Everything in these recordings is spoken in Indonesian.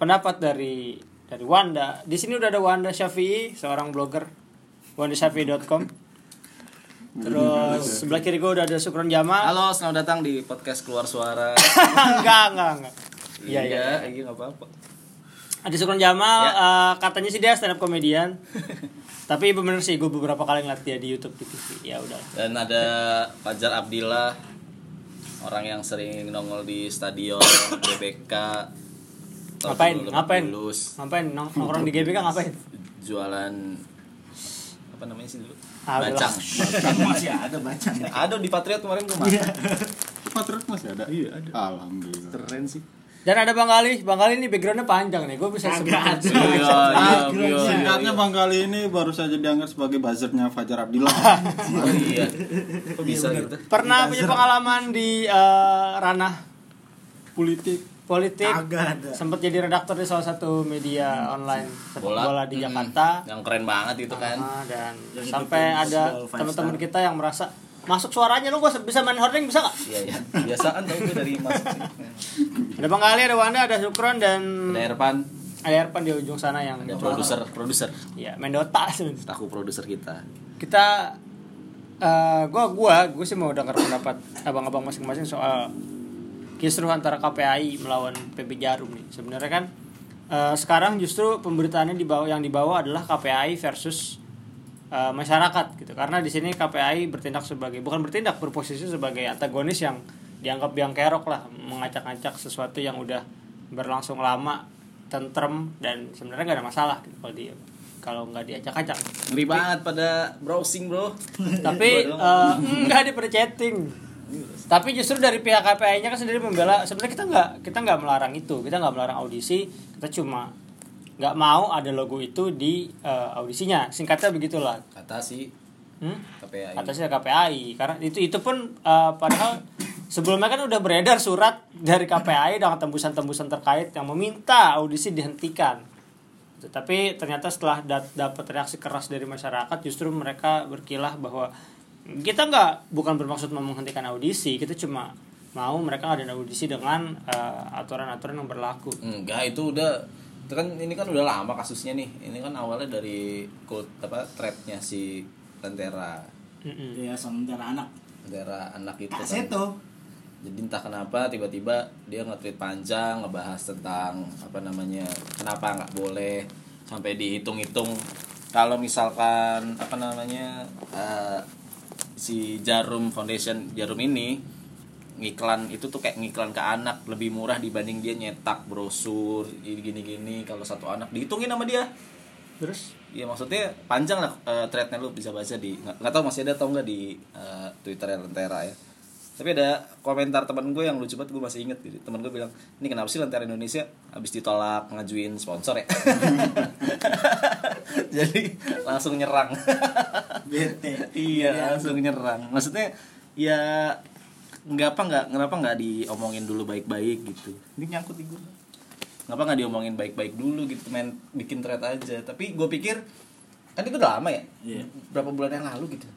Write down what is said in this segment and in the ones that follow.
pendapat dari dari Wanda. Di sini udah ada Wanda Syafi'i, seorang blogger wandasyafi'i.com. Terus sebelah kiri gue udah ada Sukron Jamal. Halo, selamat datang di podcast Keluar Suara. enggak, enggak, enggak. Iya, iya. iya, nggak apa-apa. Ada Sukron Jamal, Ya. eh, katanya sih dia stand up comedian. Tapi bener sih gue beberapa kali ngeliat dia di YouTube di TV. Ya udah. Dan ada Fajar Abdillah, orang yang sering nongol di stadion GBK. Ngapain? Ngapain? Lulus, Ngapain? Nong- Nongkrong di GBK ngapain? jualan apa namanya sih dulu? Ah, Bacang. masih ada bacaan ada di Patriot kemarin gue makan. Patriot masih ada Iya, ada. alhamdulillah Keren sih. Dan ada Bang Ali. Bang Ali ini backgroundnya panjang nih. Gue bisa sebut. Iya, iya, iya, Singkatnya iya. bang kali ini baru saja dianggap sebagai buzzernya Fajar Abdillah Oh, iya. Kok bisa gitu? Pernah punya pengalaman di eh, ranah politik politik. Sempat jadi redaktor di salah satu media online sepak bola, Bola. di Mm-mm. Jakarta. Yang keren banget itu kan. Ah, dan Yang sampai ada teman-teman kita yang merasa masuk suaranya lu gue bisa main hording bisa nggak? Iya, iya. Biasa kan tau gue dari masuk. Ada Bang Ali, ada Wanda, ada Sukron dan Ada Erpan, ada Erpan di ujung sana yang ada produser, produser. Iya, main Dota. Aku produser kita. kita eh gua gua gue sih mau dengar pendapat abang-abang masing-masing soal kisruh antara KPAI melawan PB Jarum nih. Sebenarnya kan eh, sekarang justru pemberitaannya dibawa yang dibawa adalah KPAI versus eh, masyarakat gitu. Karena di sini KPAI bertindak sebagai bukan bertindak berposisi sebagai antagonis yang dianggap biang kerok lah. Mengacak-acak sesuatu yang udah berlangsung lama tentrem dan sebenarnya gak ada masalah gitu kalau dia kalau nggak diacak-acak. Ngeri banget pada browsing, Bro. tapi eh, enggak dia pada chatting tapi justru dari pihak KPI-nya kan sendiri membela sebenarnya kita nggak kita nggak melarang itu. Kita nggak melarang audisi. Kita cuma nggak mau ada logo itu di eh, audisinya. Singkatnya begitulah. Kata si hmm? KPI. atasnya KPI karena itu itu pun eh, padahal sebelumnya kan udah beredar surat dari KPI dengan tembusan-tembusan terkait yang meminta audisi dihentikan. Tapi ternyata setelah dapat reaksi keras dari masyarakat justru mereka berkilah bahwa kita nggak bukan bermaksud mau menghentikan audisi kita cuma mau mereka ada audisi dengan eh, aturan-aturan yang berlaku Enggak, itu udah itu kan ini kan udah lama kasusnya nih. Ini kan awalnya dari kult apa threadnya si Lentera. Mm-mm. ya sementara anak Lentera anak itu Kak kan. Seto Jadi entah kenapa tiba-tiba dia nge-tweet panjang ngebahas tentang apa namanya kenapa nggak boleh sampai dihitung-hitung kalau misalkan apa namanya eh, si Jarum Foundation Jarum ini ngiklan itu tuh kayak ngiklan ke anak lebih murah dibanding dia nyetak brosur gini-gini kalau satu anak. Dihitungin sama dia. Terus? Iya maksudnya panjang lah eh, threadnya lu bisa baca di nggak nggak tahu masih ada atau enggak di eh, Twitter Lentera ya. Tapi ada komentar teman gue yang lucu banget gue masih inget gitu. Teman gue bilang, "Ini kenapa sih Lentera Indonesia habis ditolak ngajuin sponsor ya?" Jadi langsung nyerang. bete iya, langsung nyerang. Maksudnya ya nggak apa nggak kenapa nggak diomongin dulu baik-baik gitu. Ini nyangkut di gue ngapa nggak diomongin baik-baik dulu gitu main bikin thread aja tapi gue pikir kan itu udah lama ya Iya. berapa bulan yang lalu gitu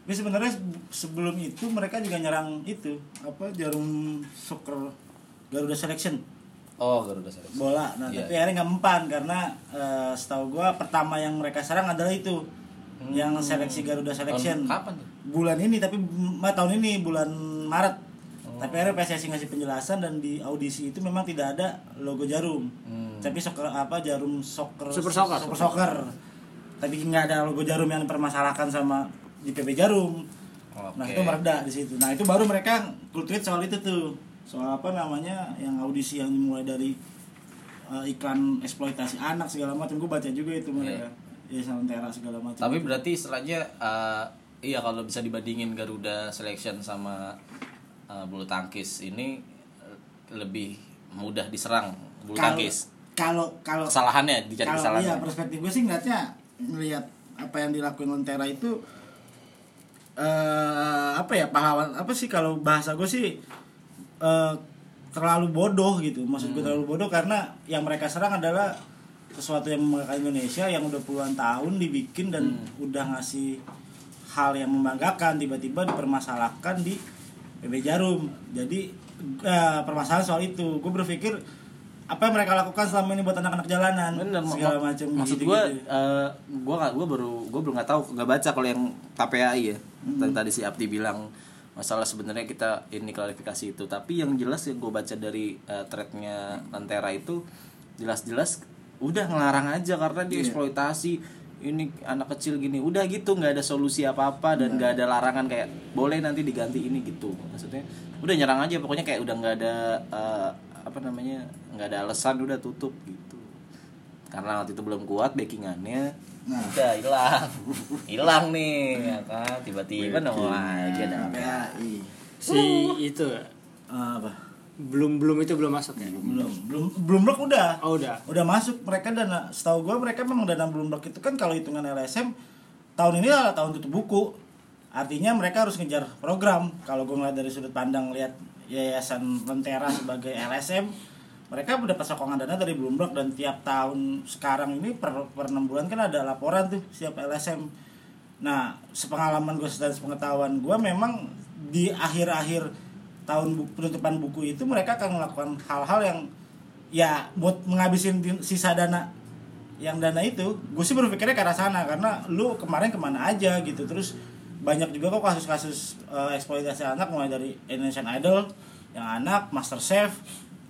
Tapi sebenarnya se- sebelum itu mereka juga nyerang itu apa jarum soccer Garuda Selection oh Garuda Seleksi bola. Nah Iya. tapi akhirnya nggak mempan karena eh, setahu gua pertama yang mereka serang adalah itu yang seleksi Garuda Selection. Tahun kapan tuh? Bulan ini tapi m- tahun ini bulan Maret. Tapi akhirnya PSSI ngasih penjelasan dan di audisi itu memang tidak ada logo jarum. Hmm. Tapi soccer apa jarum soccer Super Soccer. Super Soccer. Tapi nggak ada logo jarum yang dipermasalahkan sama di PB Jarum. Nah Oke. itu mereda di situ. Nah itu baru mereka tweet soal itu tuh soal apa namanya yang audisi yang dimulai dari uh, iklan eksploitasi anak segala macam. Gue baca juga itu mereka. Ya Salentera segala macam. tapi berarti istilahnya eh, iya kalau bisa dibandingin Garuda Selection sama eh, bulu tangkis ini lebih mudah diserang bulu Kalau- tangkis Kalau kalau kesalahannya dicari kalau kesalahannya iya perspektif gue sih ngeliatnya ngelihat apa yang dilakuin Lentera itu eh apa ya pahlawan apa sih kalau bahasa gue sih eh terlalu bodoh gitu. Maksud gue terlalu bodoh karena yang mereka serang adalah sesuatu yang membanggakan Indonesia yang udah puluhan tahun dibikin dan udah ngasih hal yang membanggakan tiba-tiba dipermasalahkan di PB Jarum. Jadi eh, permasalahan soal itu. Gue berpikir apa yang mereka lakukan selama ini buat anak-anak jalanan? Bener, segala macam Maksud gitu, gue, gue nggak, gue baru, gue belum nggak tahu, nggak baca kalau yang KPAI ya. Tadi Tadi si Abdi bilang masalah sebenarnya kita ini klarifikasi itu. Tapi yang jelas yang gue baca dari uh, threadnya Lantera itu jelas-jelas udah ngelarang aja karena dia eksploitasi ini anak kecil gini. Udah gitu nggak ada solusi apa-apa dan nggak ada larangan kayak boleh nanti diganti ini gitu. Maksudnya udah nyerang aja pokoknya kayak udah nggak ada uh, apa namanya nggak ada alasan udah tutup gitu. Karena waktu itu belum kuat backingannya Nah. udah hilang. Hilang nih ya kan? Tiba-tiba nongol lagi ada si itu Eh, apa? belum belum itu belum masuk ya? Belum. Belum. Belum blok udah. Oh udah. Udah masuk. Mereka dana setahu gue mereka memang dana belum blok itu kan kalau hitungan LSM tahun ini adalah tahun tutup buku. Artinya mereka harus ngejar program. Kalau gue ngeliat dari sudut pandang lihat yayasan Lentera sebagai LSM mereka mendapat sokongan dana dari Bloomberg dan tiap tahun sekarang ini per, per 6 bulan kan ada laporan tuh siap LSM nah sepengalaman gue dan sepengetahuan gue memang di akhir-akhir tahun bu- penutupan buku itu mereka akan melakukan hal-hal yang ya buat menghabisin sisa dana yang dana itu. Gue sih berpikirnya ke arah sana karena lu kemarin ke mana aja gitu. Terus banyak juga kok kasus-kasus eh, eksploitasi anak mulai dari Indonesian Idol yang anak Master Chef.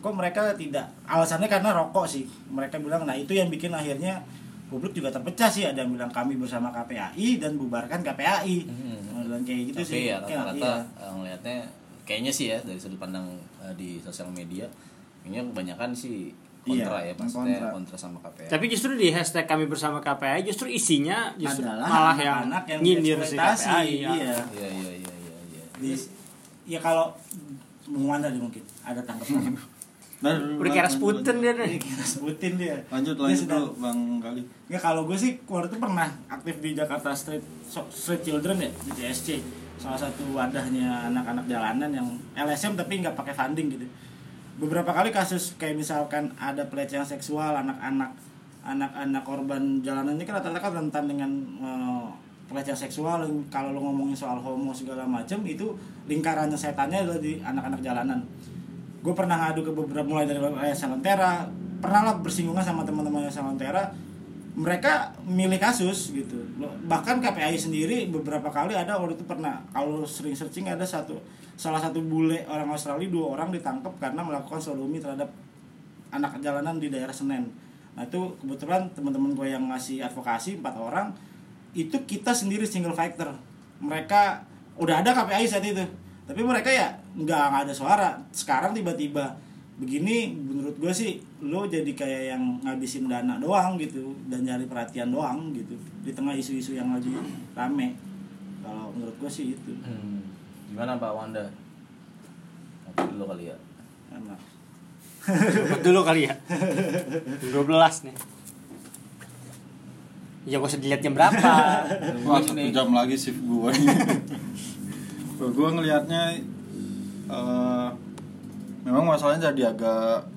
Kok mereka tidak alasannya karena rokok sih. Mereka bilang nah itu yang bikin akhirnya publik juga terpecah sih. Ada yang bilang kami bersama KPAI dan bubarkan KPAI Hmm. dan kayak gitu tapi sih. ya rata-rata iya. eh, ngelihatnya kayaknya sih ya dari sudut pandang eh, di sosial media. Kayaknya kebanyakan sih kontra Iya, ya maksudnya kontra. kontra sama KPA tapi justru di hashtag kami bersama KPI justru isinya justru adalah malah yang anak yang nyindir si KPI ya. iya. iya iya iya iya iya Di- ya kalau Bung Wanda nih mungkin ada tanggapan Nah, udah kayak Rasputin dia nih kita sebutin dia Lanjut Dia lanjut dulu Bang Gali. Ya kalau gue sih waktu itu pernah aktif di Jakarta Street So- Street Children ya di CSC salah satu wadahnya anak-anak jalanan yang LSM tapi nggak pakai funding gitu. Beberapa kali kasus kayak misalkan ada pelecehan seksual anak-anak anak-anak korban jalanan ini kan rata-rata kan rentan dengan eh, pelecehan seksual. Kalau lo ngomongin soal homo segala macam itu lingkarannya setannya adalah di anak-anak jalanan. Gue pernah ngadu ke beberapa mulai dari Yayasan Lentera pernah lah bersinggungan sama teman-teman Yayasan Lentera mereka milih kasus gitu. Bahkan KPI sendiri beberapa kali ada waktu itu pernah kalau sering searching ada satu salah satu bule orang Australia dua orang ditangkap karena melakukan sodomi terhadap anak jalanan di daerah Senen. Nah itu kebetulan teman-teman gue yang ngasih advokasi empat orang itu kita sendiri single fighter mereka udah ada KPI saat itu tapi mereka ya nggak nggak ada suara. Sekarang tiba-tiba begini menurut gue sih lo jadi kayak yang ngabisin dana doang gitu dan nyari perhatian doang gitu di tengah isu-isu yang lagi rame. Kalau menurut gue sih itu. Hmm. Gimana Pak Wanda? Apa dulu kali ya. Enak. Dulu kali ya. 12 nih. Ya gak usah dilihat jam berapa. Wah, satu jam lagi shift gue gue ngelihatnya eh, memang masalahnya jadi agak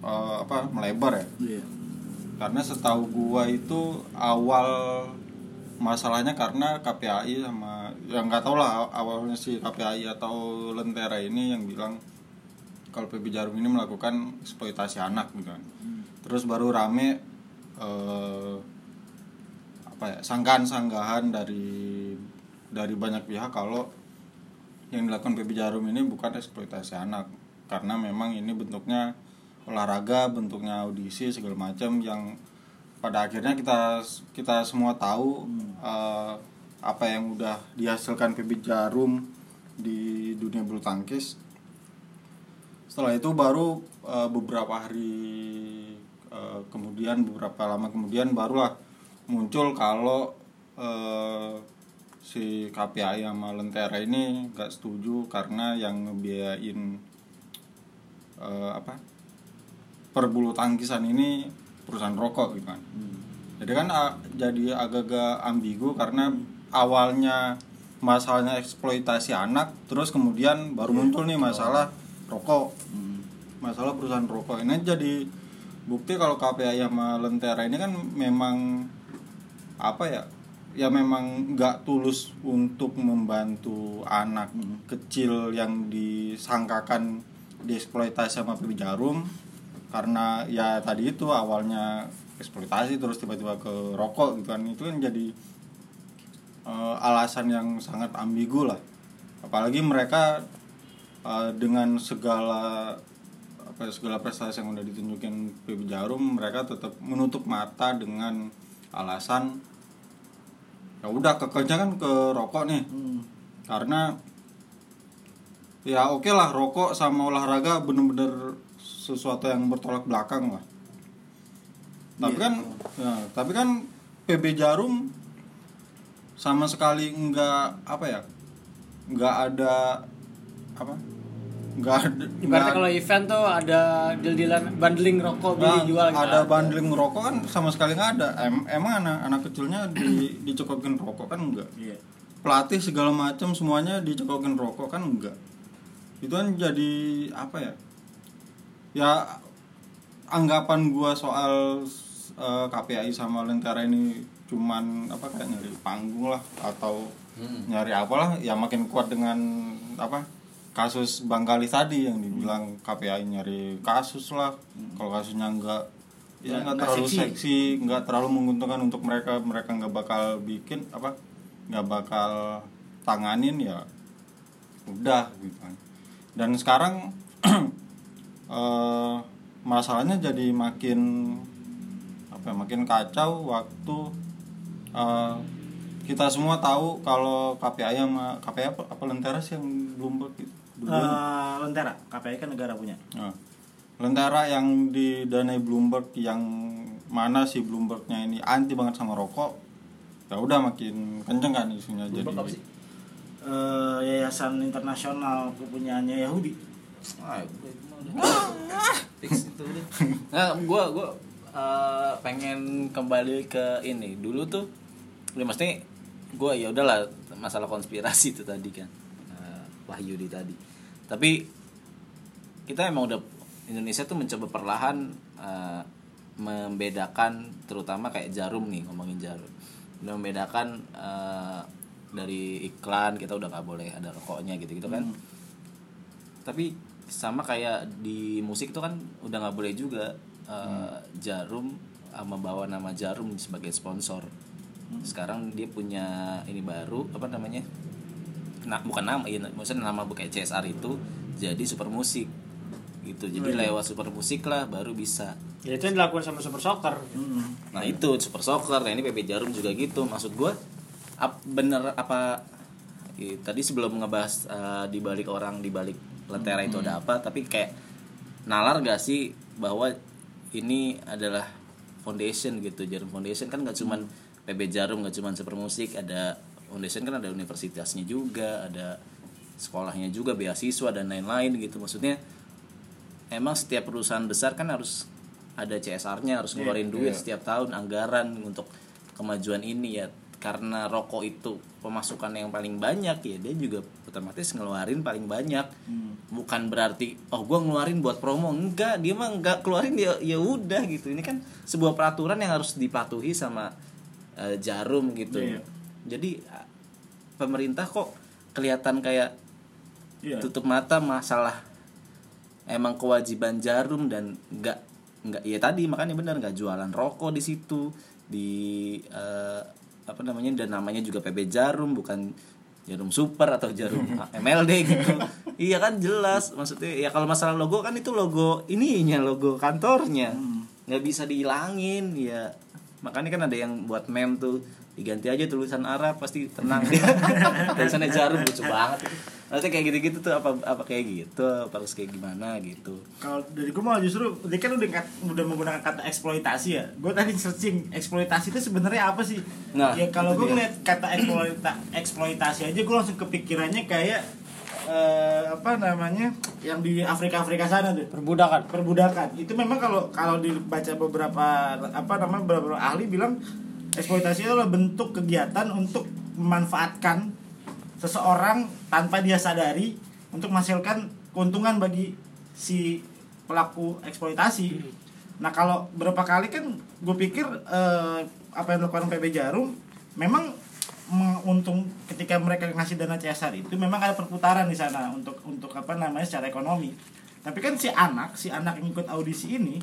eh, apa melebar ya. Iya. Karena setahu gua itu awal masalahnya karena KPAI sama yang nggak tau lah awalnya si KPAI atau Lentera ini yang bilang kalau PB Jarum ini melakukan eksploitasi anak gitu kan. Terus baru rame eh, apa ya sanggahan-sanggahan dari dari banyak pihak kalau yang dilakukan PB Jarum ini bukan eksploitasi anak karena memang ini bentuknya olahraga, bentuknya audisi segala macam yang pada akhirnya kita kita semua tahu eh, apa yang udah dihasilkan PB Jarum di dunia bulu tangkis. Setelah itu baru eh, beberapa hari eh, kemudian beberapa lama kemudian barulah muncul kalau eh, si KPI sama Lentera ini nggak setuju karena yang ngebiayain eh, apa perbulu tangkisan ini perusahaan rokok gitu kan. Jadi kan a- jadi agak-agak ambigu karena awalnya masalahnya eksploitasi anak terus kemudian baru muncul nih masalah rokok. Masalah perusahaan rokok. Ini jadi bukti kalau KPI sama Lentera ini kan memang apa ya ya memang nggak tulus untuk membantu anak kecil yang disangkakan dieksploitasi sama PB Jarum karena ya tadi itu awalnya eksploitasi terus tiba-tiba ke rokok gitu kan. Itu kan jadi eh, alasan yang sangat ambigu lah. Apalagi mereka eh, dengan segala apa ya, segala prestasi yang udah ditunjukin PB Jarum mereka tetap menutup mata dengan alasan ya udah kekenya kan ke rokok nih. Hmm. karena ya oke lah rokok sama olahraga bener-bener sesuatu yang bertolak belakang lah tapi Iya. kan ya, tapi kan PB Jarum sama sekali nggak apa ya nggak ada apa nggak ada nggak- kalau event tuh ada deal-dealan bundling rokok beli Nah, jual gitu. ada bundling rokok kan sama sekali nggak ada em- emang anak anak kecilnya di dicokokin rokok kan enggak Iya. pelatih segala macam semuanya dicokokin rokok kan enggak itu kan jadi apa ya ya anggapan gua soal eh, KPI sama Lentera ini cuman apa kayak nyari panggung lah atau nyari apalah ya makin kuat dengan apa kasus Bang Gali tadi yang dibilang KPI nyari kasus lah. Kalau kasusnya enggak ya nggak terlalu seksi. seksi nggak terlalu menguntungkan untuk mereka mereka nggak bakal bikin apa nggak bakal tanganin ya udah gitu kan. Dan sekarang eh, masalahnya jadi makin apa ya, makin kacau waktu eh, kita semua tahu kalau KPI sama KPI apa, apa Lentera sih yang Bloomberg gitu. Eh, Lentera, KPI kan negara punya. Nah, Lentera yang didanai Bloomberg yang mana si Bloombergnya ini anti banget sama rokok ya udah makin kenceng kan isunya jadi Bloomberg apa sih? Eh, yayasan internasional kepunyaannya Yahudi. Ah. Fix itu udah. Nah, gua gua eh, pengen kembali ke ini. Dulu tuh ya mesti gua ya udahlah masalah konspirasi itu tadi kan. Eh, Wahyudi tadi. Tapi kita emang udah Indonesia tuh mencoba perlahan eh, membedakan terutama kayak jarum nih ngomongin jarum. Udah membedakan eh, dari iklan kita udah nggak boleh ada rokoknya gitu-gitu kan tapi sama kayak di musik itu kan udah nggak boleh juga uh, jarum sama bawa nama jarum sebagai sponsor. Sekarang dia punya ini baru apa namanya? Nah, bukan nama ya maksudnya nama kayak CSR itu jadi super musik. Gitu jadi lewat super musik lah baru bisa. Ya itu yang dilakukan sama Super Soccer. Nah itu super soccer, nah ini PP Jarum juga gitu. Maksud gue, ap, bener apa? i- tadi sebelum ngebahas eh, di balik orang di balik lentera itu ada apa, tapi kayak nalar gak sih bahwa ini adalah foundation gitu, Jarum Foundation kan gak cuman PB Jarum, gak cuman super musik, ada foundation kan ada universitasnya juga, ada sekolahnya juga, beasiswa dan lain-lain gitu. Maksudnya emang setiap perusahaan besar kan harus ada CSR-nya harus ngeluarin duit setiap tahun anggaran untuk kemajuan ini ya. Karena rokok itu pemasukan yang paling banyak ya dia juga otomatis ngeluarin paling banyak. Bukan berarti oh gua ngeluarin buat promo. Enggak dia mah enggak keluarin ya ya udah gitu. Ini kan sebuah peraturan yang harus dipatuhi sama eh, jarum gitu. Iya. jadi pemerintah kok kelihatan kayak Iya. tutup mata masalah emang kewajiban jarum dan nggak nggak ya tadi makanya benar nggak jualan rokok di situ di eh, apa namanya dan namanya juga PB Jarum bukan jarum super atau jarum MLD gitu. Iya kan jelas. Maksudnya ya kalau masalah logo kan itu logo ininya logo kantornya. Nggak bisa dihilangin ya. Makanya kan ada yang buat meme tuh diganti aja tulisan Arab pasti tenang. Dia tulisannya jarum lucu banget nanti kayak gitu-gitu tuh apa apa kayak gitu apa harus kayak gimana gitu Kalau dari gue malah justru dia kan udah kat- udah menggunakan kata eksploitasi ya. Gue tadi searching eksploitasi itu sebenarnya apa sih? Nah, ya kalau gue ngeliat kata eksploita eksploitasi aja gue langsung kepikirannya kayak eh, apa namanya yang di Afrika Afrika sana tuh Perbudakan. perbudakan itu memang kalau kalau dibaca beberapa apa namanya beberapa ahli bilang eksploitasi itu adalah bentuk kegiatan untuk memanfaatkan seseorang tanpa dia sadari untuk menghasilkan keuntungan bagi si pelaku eksploitasi. Nah kalau berapa kali kan gue pikir eh, apa yang dilakukan PB Jarum memang menguntung ketika mereka ngasih dana CSR itu memang ada perputaran di sana untuk untuk apa namanya secara ekonomi. tapi kan si anak si anak yang ikut audisi ini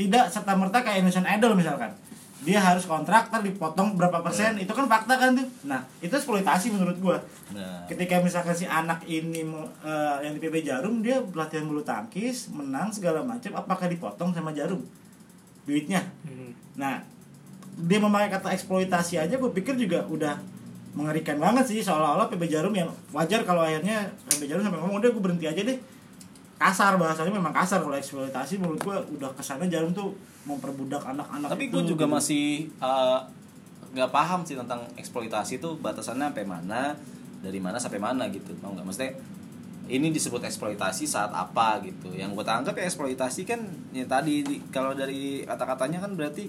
tidak serta merta kayak Indonesian Idol misalkan dia harus kontrak ntar dipotong berapa persen. Itu kan fakta kan tuh. Nah itu eksploitasi menurut gua. Nah, ketika misalkan si anak ini eh, yang di PB Jarum dia pelatihan bulu tangkis menang segala macam apakah dipotong sama Jarum? Duitnya. Hmm. nah dia memakai kata eksploitasi aja gue pikir juga udah mengerikan banget sih seolah-olah PB Jarum yang wajar kalau akhirnya PB Jarum sampai ngomong udah gue berhenti aja deh kasar bahasanya memang kasar kalau eksploitasi menurut gue udah ke sana Jarum tuh memperbudak anak-anak tapi gue juga gitu. masih eh, nggak paham sih tentang eksploitasi itu batasannya sampai mana dari mana sampai mana gitu tau nggak maksudnya ini disebut eksploitasi saat apa gitu yang gue anggap ya eksploitasi kan ya tadi di- kalau dari kata-katanya kan berarti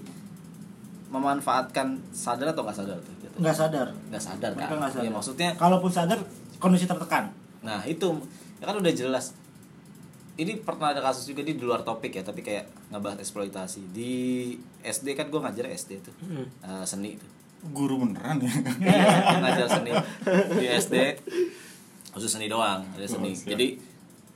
memanfaatkan sadar atau nggak sadar tuh jatuhnya? nggak sadar nggak sadar Mereka kan sadar. ya maksudnya kalaupun sadar kondisi tertekan Nah itu ya kan udah jelas. Ini pernah ada kasus juga di luar topik ya, tapi kayak ngebahas eksploitasi di SD kan gue ngajar SD tuh Hmm. Eh, seni tuh guru beneran ya ngajar seni di SD khusus seni doang ada seni. Oh. Jadi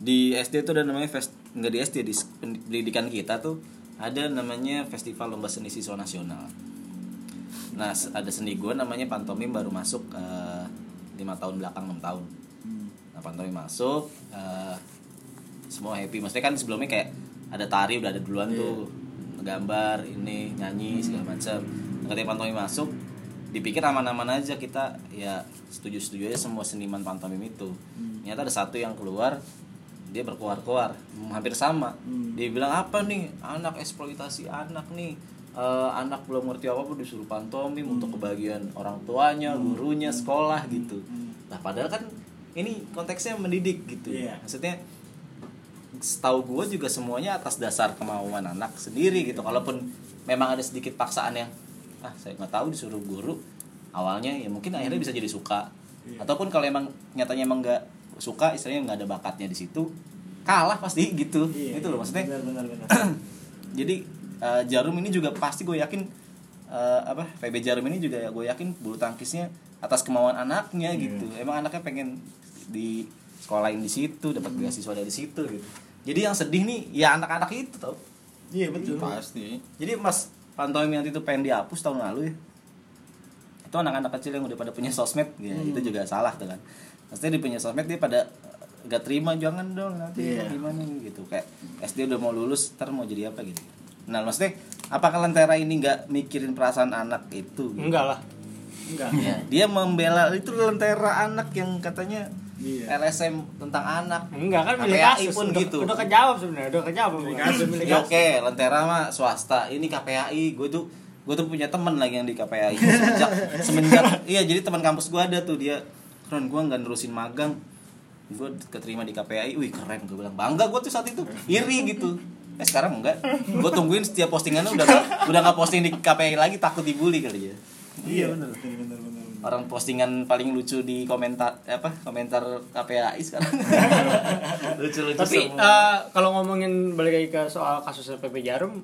di SD tuh ada namanya fest nggak di SD di pendidikan kita tuh ada namanya festival lomba seni siswa nasional. Nah ada seni gue namanya pantomim baru masuk eh, lima tahun belakang enam tahun. Nah pantomim masuk eh, semua happy. Maksudnya kan sebelumnya kayak ada tari udah ada duluan tuh gambar ini nyanyi segala macam. Nah, Ketika pantomim masuk dipikir aman-aman aja kita ya setuju-setuju aja semua seniman pantomim itu. Ternyata ada satu yang keluar dia berkuar-kuar hmm, hampir sama. Dia bilang apa nih anak eksploitasi anak nih. Eh, anak belum ngerti apa apa disuruh pantomim untuk kebahagiaan orang tuanya, gurunya, sekolah gitu. Nah, padahal kan ini konteksnya mendidik gitu. Iya. Maksudnya setahu gue juga semuanya atas dasar kemauan anak sendiri gitu. Kalaupun memang ada sedikit paksaan yang ah saya nggak tahu disuruh guru awalnya ya mungkin akhirnya bisa jadi suka. Ataupun kalau emang nyatanya emang nggak suka, istilahnya nggak ada bakatnya di situ, kalah pasti gitu. Iya, itu loh maksudnya benar benar benar jadi eh, Jarum ini juga pasti gue yakin eh, apa PB Jarum ini juga ya gue yakin bulu tangkisnya atas kemauan anaknya gitu emang anaknya pengen di sekolahin di situ dapat beasiswa dari situ gitu. Jadi yang sedih nih ya anak-anak itu tau. Iya betul. Pasti. Jadi mas pantomim yang itu pengen dihapus tahun lalu ya. Itu anak-anak kecil yang udah pada punya sosmed ya itu juga salah tuh kan. Maksudnya dia punya sosmed dia pada gak terima jangan dong nanti Iya. gimana gitu. Kayak SD udah mau lulus ntar mau jadi apa gitu. Nah maksudnya apakah lentera ini nggak mikirin perasaan anak itu gitu? enggak lah. Enggak. Ya, dia membela itu lentera anak yang katanya Iya. LSM tentang anak. Enggak kan KPAI kasus pun udah, gitu. udah kejawab sebenarnya udah kejawab. Ya kasus oke, Lentera mah swasta. Ini KPAI, gue tuh gue tuh punya temen lagi yang di KPAI semenjak semenjak iya jadi teman kampus gue ada tuh dia. Keren gue nggak nerusin magang. Gue keterima di KPAI wih keren gue bilang bangga gue tuh saat itu. Iri gitu. Eh sekarang enggak. Gue tungguin setiap postingannya udah udah nggak posting di KPAI lagi takut dibully kali ya. Iya benar benar orang postingan paling lucu di komentar apa komentar KPAI sekarang. Lucu-lucu tapi semua. eh, kalau ngomongin balik lagi ke soal kasus PB Jarum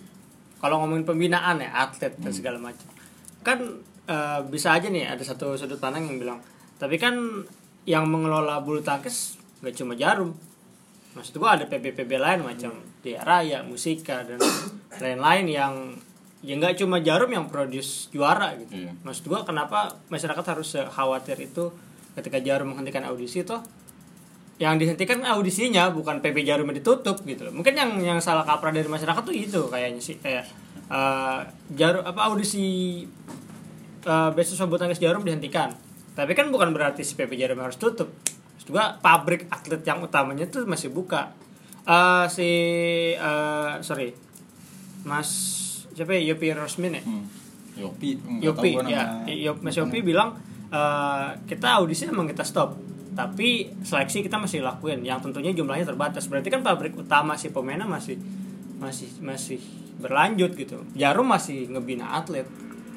kalau ngomongin pembinaan ya atlet dan segala macam kan eh, bisa aja nih ada satu sudut pandang yang bilang tapi kan yang mengelola bulu tangkis gak cuma Jarum. Maksud gua ada PB-PB lain macam Dia Raya, Musika dan lain-lain yang ya nggak cuma Jarum yang produce juara gitu. Iya. Maksud gua kenapa masyarakat harus khawatir itu ketika Jarum menghentikan audisi toh yang dihentikan audisinya bukan PB Jarum yang ditutup gitu loh. Mungkin yang yang salah kaprah dari masyarakat tuh itu kayaknya sih kayak eh, Jarum apa audisi eh beasiswa bulu tangkis Jarum dihentikan. Tapi kan bukan berarti si PB Jarum harus tutup. Maksud gua pabrik atlet yang utamanya tuh masih buka. Eh si eh, sorry. Mas siapa ya Yopi Rosmin ya? Hmm. Yopi nggak Yopi ya, Yop, Mas Yopi bilang eh, kita audisi emang kita stop, tapi seleksi kita masih lakuin, yang tentunya jumlahnya terbatas. Berarti kan pabrik utama si pemainnya masih masih masih berlanjut gitu. Jarum masih ngebina atlet.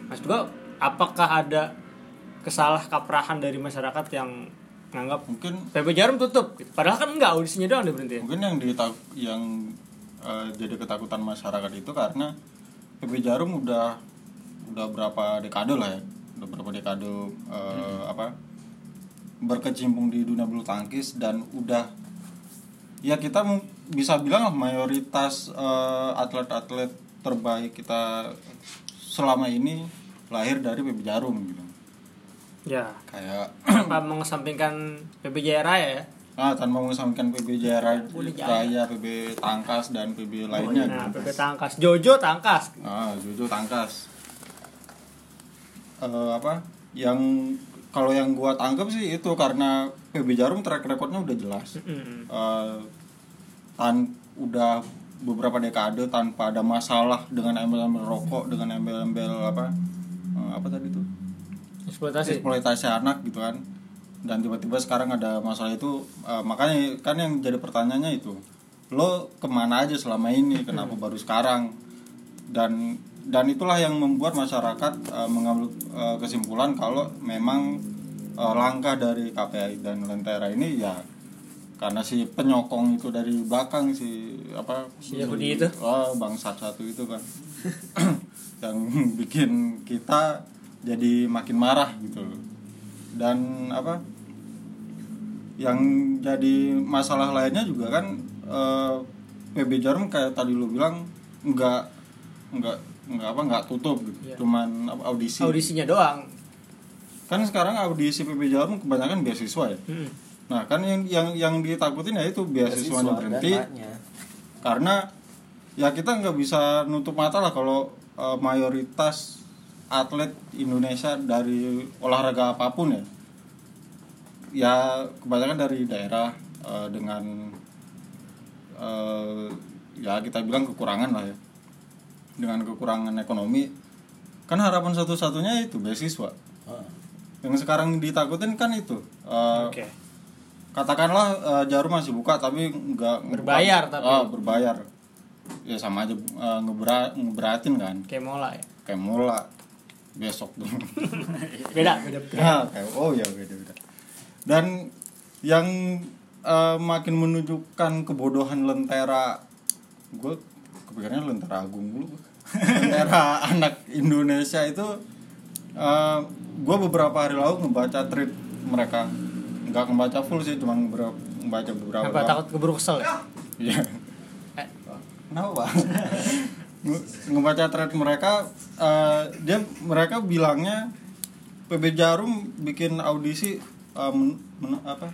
Mas juga apakah ada kesalah kaprahan dari masyarakat yang nganggap mungkin PB Jarum tutup gitu. Padahal kan enggak audisinya doang diberhentiin. mungkin yang ditak yang eh, jadi ketakutan masyarakat itu karena PB Jarum udah udah berapa dekade lah ya udah berapa dekade eh, apa berkecimpung di dunia bulu tangkis dan udah ya kita bisa bilang mayoritas eh, atlet-atlet terbaik kita selama ini lahir dari PB Jarum gitu. Ya. Kayak Tanpa mengesampingkan PB Jaya Raya ya. Ah tanpa mengesampingkan PB Jaya Raya, PB Tangkas dan PB lainnya Nah. PB Tangkas, Jojo Tangkas. Ah, Jojo Tangkas. Eh, apa? Yang kalau yang gua tangkap sih itu karena PB Jarum track recordnya udah jelas. Eh, tan udah beberapa dekade tanpa ada masalah dengan embel-embel rokok, dengan embel-embel apa? eh, apa tadi tuh? Eksploitasi. eksploitasi anak gitu kan dan tiba-tiba sekarang ada masalah itu eh, makanya kan yang jadi pertanyaannya itu lo ke mana aja selama ini? Kenapa baru sekarang? Dan dan itulah yang membuat masyarakat eh, mengambil eh, kesimpulan kalau memang eh, langkah dari KPI dan Lentera ini ya karena si penyokong itu dari belakang si apa Si Yahudi itu. oh, bangsat satu itu kan. Yang bikin kita jadi makin marah gitu loh dan apa yang jadi masalah lainnya juga kan eh, PB Jarum kayak tadi lu bilang nggak nggak nggak apa nggak tutup gitu Iya. cuman audisi Audisinya doang. kan sekarang audisi PB Jarum kebanyakan beasiswa ya Mm-mm. nah kan yang yang yang ditakutin ya itu beasiswanya berhenti karena ya kita nggak bisa nutup mata lah kalau eh, mayoritas atlet Indonesia dari olahraga apa pun ya ya kebanyakan dari daerah eh, dengan eh, ya kita bilang kekurangan lah ya dengan kekurangan ekonomi kan harapan satu-satunya itu beasiswa Ah. yang sekarang ditakutin kan itu eh, Oke. katakanlah eh, jarum masih buka tapi nggak Berbayar tapi. Ah, berbayar ya sama aja ngebera- ngeberatin kan Kayak mola ya. kayak mula besok tuh Beda, beda. ya kayak oh ya beda beda dan yang eh, makin menunjukkan kebodohan lentera gue kepikirannya lentera agung dulu lentera anak Indonesia itu gue beberapa hari lalu ngebaca tweet mereka nggak ngebaca full sih cuma beberapa ngebaca beberapa Apa takut keburu kesel ya? Iya. Eh. Kenapa? Ngebaca thread mereka, eh, dia mereka bilangnya PB Jarum bikin audisi eh, men- men- apa?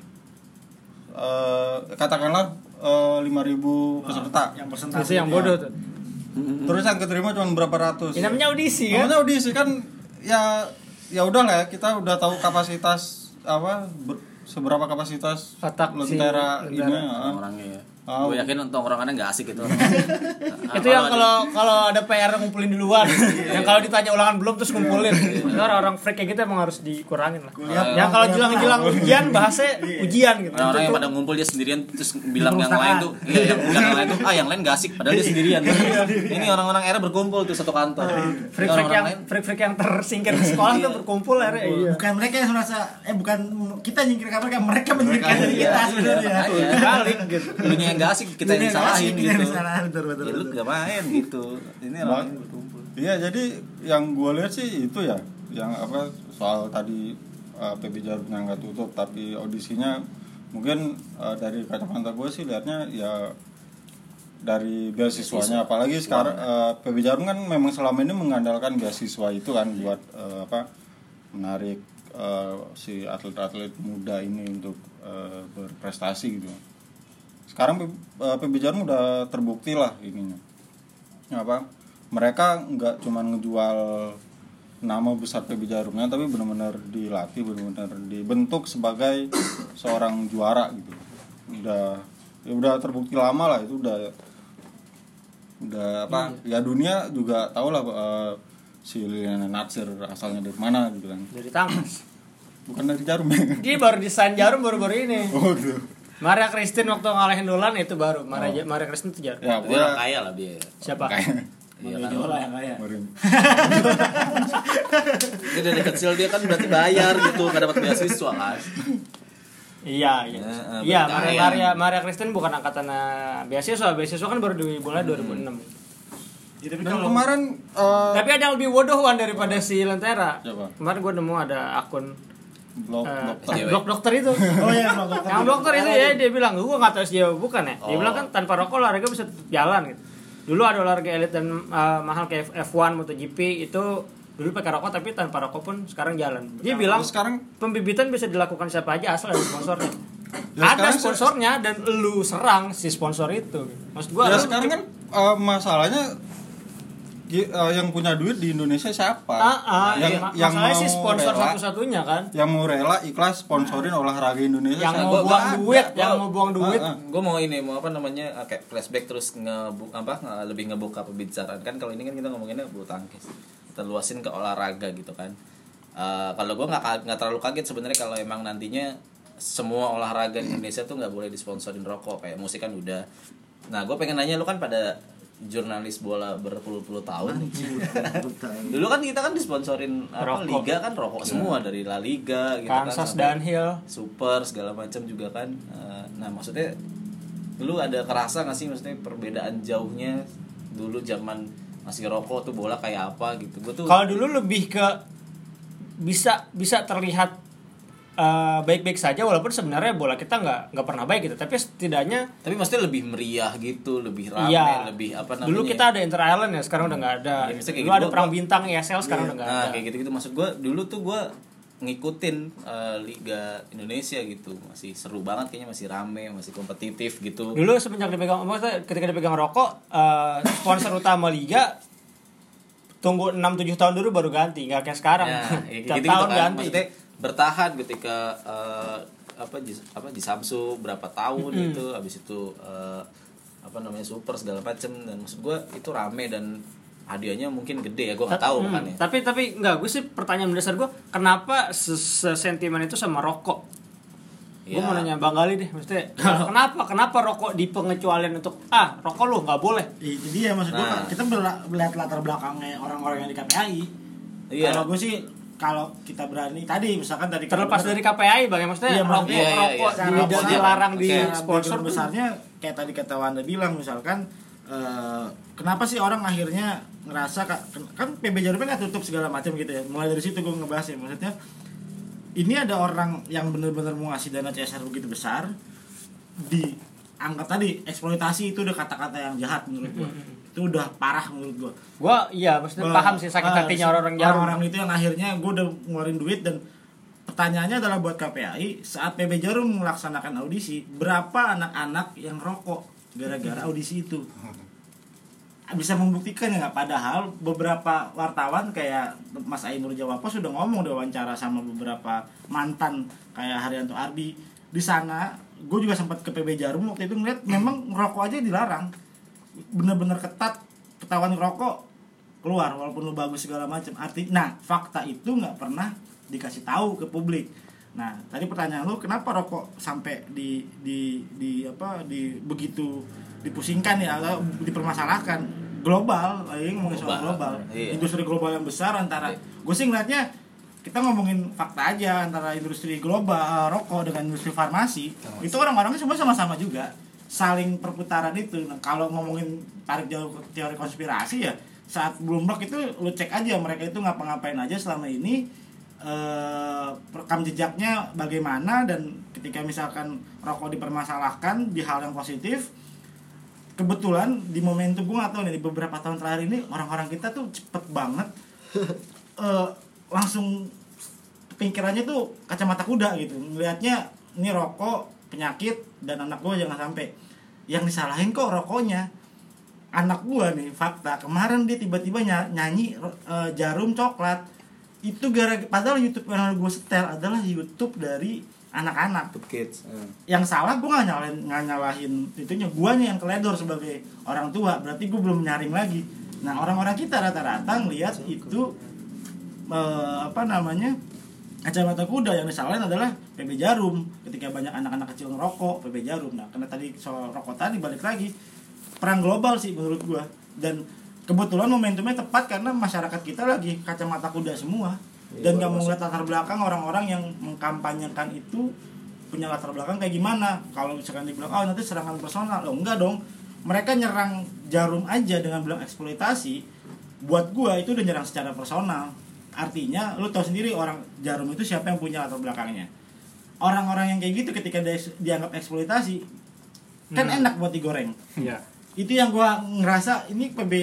Eh, katakanlah eh, 5000 peserta. yang persentase yang bodoh tuh. Terus yang keterima cuma berapa ratus. Ini namanya audisi kan? Namanya audisi kan ya ya udah lah ya kita udah tahu kapasitas apa ber- seberapa kapasitas Otak si lentera ini. Lentera. ah. orangnya ya Ah. gue yakin untuk orangnya nggak asik itu itu yang kalau kalau ada PR ngumpulin duluan. Yang kalau ditanya ulangan belum terus ngumpulin. Itu orang-orang freak kayak gitu emang harus dikurangin lah. Kuliah yang kalau jelang-jelang ujian bahasnya ujian gitu. Orang-orang yang pada ngumpul dia sendirian terus bilang yang lain tuh iya yang, yang lain tuh ah yang lain gak asik padahal dia sendirian. Ini orang-orang era berkumpul tuh satu kantor. Freak-freak Orang-orang yang lain. freak-freak yang tersingkir di sekolah tuh berkumpul iya. Bukan mereka yang merasa eh bukan kita nyingkirkan mereka mereka menyingkirkan Iya, diri kita iya, sebenarnya makanya. balik gitu. Dulunya yang gak asik kita yang nggak disalahin asik, kita yang gitu. disalahin, betul, betul, ya, lu gak main gitu. Ini orang berkumpul. Iya, jadi yang gue lihat sih itu ya, yang apa soal tadi uh, PB Jarum yang nggak tutup, tapi audisinya mungkin uh, dari kacamata gue sih lihatnya ya dari beasiswanya, apalagi sekarang uh, PB Jarum kan memang selama ini mengandalkan beasiswa itu kan buat uh, apa menarik uh, si atlet-atlet muda ini untuk uh, berprestasi gitu. Sekarang uh, PB Jarum udah terbukti lah ininya. Apa? Mereka nggak cuma ngejual nama besar PB Jarumnya tapi benar-benar dilatih benar-benar dibentuk sebagai seorang juara gitu. Udah ya udah terbukti lama lah itu udah udah apa? Ya dunia juga tahu lah eh, si Liliana Natsir asalnya dari mana gitu kan. Dari tangkas bukan dari Jarum ya? Dia baru desain jarum baru-baru ini. Oh gitu Maria Christine waktu ngalahin Dolan itu baru Maria Maria Christine itu jarum ya dia orang kaya lah dia siapa kayak Iya Iya kan? yang kaya Dia dari kecil dia kan berarti bayar gitu nggak dapat beasiswa kan Iya, iya. Ya, eh, Iya. Maria, Maria, Maria Kristen bukan angkatan eh, beasiswa. Beasiswa kan baru dimulai 2006. Ya, tapi dan kalau kemarin eh, Tapi ada yang lebih bodohan daripada si Lentera. Siapa? Kemarin gue nemu ada akun blok Eh, dokter. Cewek. blok dokter itu. Oh iya blok dokter. Yang dokter itu ya dia bilang gue nggak tahu dia bukan ya? Dia Oh. bilang kan tanpa rokok olahraga bisa tetap jalan gitu. Dulu ada olahraga elit dan uh, mahal kayak F1 MotoGP itu dulu pakai rokok tapi tanpa rokok pun sekarang jalan. Dia bilang sekarang pembibitan bisa dilakukan siapa aja asal ada sponsornya. Ya, ada sponsornya dan lu serang si sponsor itu maksud gua ya sekarang kan eh, masalahnya eh, yang punya duit di Indonesia siapa? Ah, ah, yang iya, yang mau si sponsor rela, satu-satunya kan? yang mau rela ikhlas sponsorin olahraga Indonesia yang siapa? mau buang ada. duit Gua- yang mau buang duit. Ah, ah. gue mau ini mau apa namanya eh, kayak flashback terus ngebu apa nge- lebih ngebuka pembicaraan. Kan kalau ini kan kita ngomonginnya bulu tangkis. Kita luasin ke olahraga gitu kan. Eh, kalau gue nggak nggak terlalu kaget sebenarnya kalau emang nantinya semua olahraga di Indonesia tuh nggak boleh disponsorin rokok. Kayak musik kan udah. Nah gue pengen nanya lu kan pada jurnalis bola berpuluh-puluh tahun. Dulu kan kita kan disponsorin apa Rokok. liga kan rokok semua dari La Liga gitu kan Kansas sampai- downhill super segala macam juga kan. Eh, nah maksudnya dulu ada kerasa nggak sih maksudnya perbedaan jauhnya? Dulu zaman masih rokok tuh bola kayak apa gitu. Gue tuh Kalau dulu lebih ke bisa bisa terlihat eh, baik-baik saja walaupun sebenarnya bola kita nggak nggak pernah baik gitu. Tapi setidaknya tapi maksudnya lebih meriah gitu lebih ramai iya. lebih apa namanya? Dulu kita ada Inter Island ya sekarang udah nggak ada. Ya, dulu gitu, ada gua- perang gua- bintang ESL sekarang udah nggak nah ada. kayak gitu gitu maksud gue dulu tuh gue ngikutin eh, liga Indonesia gitu. Masih seru banget kayaknya masih rame masih kompetitif gitu. Dulu semenjak dipegang maksudnya ketika dipegang rokok eh, sponsor utama liga tunggu 6-7 tahun dulu baru ganti nggak kayak sekarang. Ya, ya, gitu, tahun kan. ganti. Maksudnya bertahan ketika eh, apa di apa di Samsu berapa tahun gitu, habis itu eh, apa namanya super segala macem dan maksud gue itu rame dan hadiahnya mungkin gede ya gue nggak tahu Hmm, kan ya. tapi tapi nggak gue sih pertanyaan mendasar gue kenapa se- sentimen itu sama rokok gue Ya. mau nanya bang Gali deh maksudnya kenapa kenapa rokok dipengecualian untuk ah rokok lu nggak boleh itu dia maksud gua Nah. kita bela- melihat latar belakangnya orang-orang yang di KPI Iya. kalau gue sih kalau kita berani tadi misalkan tadi terlepas dari KPI bagaimana maksudnya Iya, rokok iya, iya, rokok iya. dan besar. dilarang di sponsor besarnya kayak tadi kata Wanda bilang misalkan eh, kenapa sih orang akhirnya ngerasa ka- kan PB Jarum kan tutup segala macam gitu ya. Mulai dari situ gue ngebahas ya maksudnya ini ada orang yang benar-benar mau ngasih dana CSR begitu besar di anggap tadi eksploitasi itu udah kata-kata yang jahat menurut gue itu udah parah menurut gue gue iya maksudnya paham sih sakit Ah, hatinya orang-orang jarum orang itu yang akhirnya gue udah ngeluarin duit dan pertanyaannya adalah buat KPAI saat PB Jarum melaksanakan audisi berapa anak-anak yang rokok gara-gara audisi itu? Bisa membuktikan ya padahal beberapa wartawan kayak Mas Ainur Jawapo sudah ngomong udah wawancara sama beberapa mantan kayak Haryanto Ardi. Di sana gue juga sempat ke PB Jarum waktu itu ngeliat memang ngerokok aja dilarang bener-bener ketat ketahuan ngerokok keluar walaupun lu bagus segala macam arti nah fakta itu nggak pernah dikasih tahu ke publik. Nah tadi pertanyaan lu kenapa rokok sampai di di di apa di begitu dipusingkan ya atau dipermasalahkan? Global lagi ngomongin soal Global, iya. industri global yang besar antara gue sih ngeliatnya kita ngomongin fakta aja antara industri global rokok dengan industri farmasi itu orang-orangnya semua sama-sama juga saling perputaran itu. Nah, kalau ngomongin tarik jauh ke teori konspirasi ya saat Bloomberg itu lu cek aja mereka itu ngapa-ngapain aja selama ini eh, rekam jejaknya bagaimana dan ketika misalkan rokok dipermasalahkan di hal yang positif kebetulan di momentum gue gak tahu nih di beberapa tahun terakhir ini orang-orang kita tuh cepet banget eh, langsung pikirannya tuh kacamata kuda gitu. Melihatnya ini rokok penyakit dan anak gue jangan sampai. Yang disalahin kok rokoknya. Anak gue nih fakta kemarin dia tiba-tiba ny- nyanyi eh, jarum coklat. Itu gara padahal YouTube yang gue setel adalah YouTube dari anak-anak. Kids yang salah gue gak nyalahin nggak nyalahin itunya. Guanya yang keledor sebagai orang tua berarti gue belum nyaring lagi. Nah orang-orang kita rata-rata ngelihat itu eh, apa namanya kacamata kuda yang disalahin adalah PB Jarum. Ketika banyak anak-anak kecil ngerokok PB Jarum. Nah karena tadi soal rokok tadi balik lagi. Perang global sih menurut gua. Dan kebetulan momentumnya tepat karena masyarakat kita lagi kacamata kuda semua. Dan nggak mau ngeliat latar belakang orang-orang yang mengkampanyekan itu punya latar belakang kayak gimana. Kalau misalkan dibilang oh nanti serangan personal. Oh enggak dong. Mereka nyerang jarum aja dengan bilang eksploitasi. Buat gua itu udah nyerang secara personal artinya lu tahu sendiri orang jarum itu siapa yang punya latar belakangnya. Orang-orang yang kayak gitu ketika dia dianggap eksploitasi kan Hmm. enak buat digoreng. Iya. itu yang gua ngerasa ini PB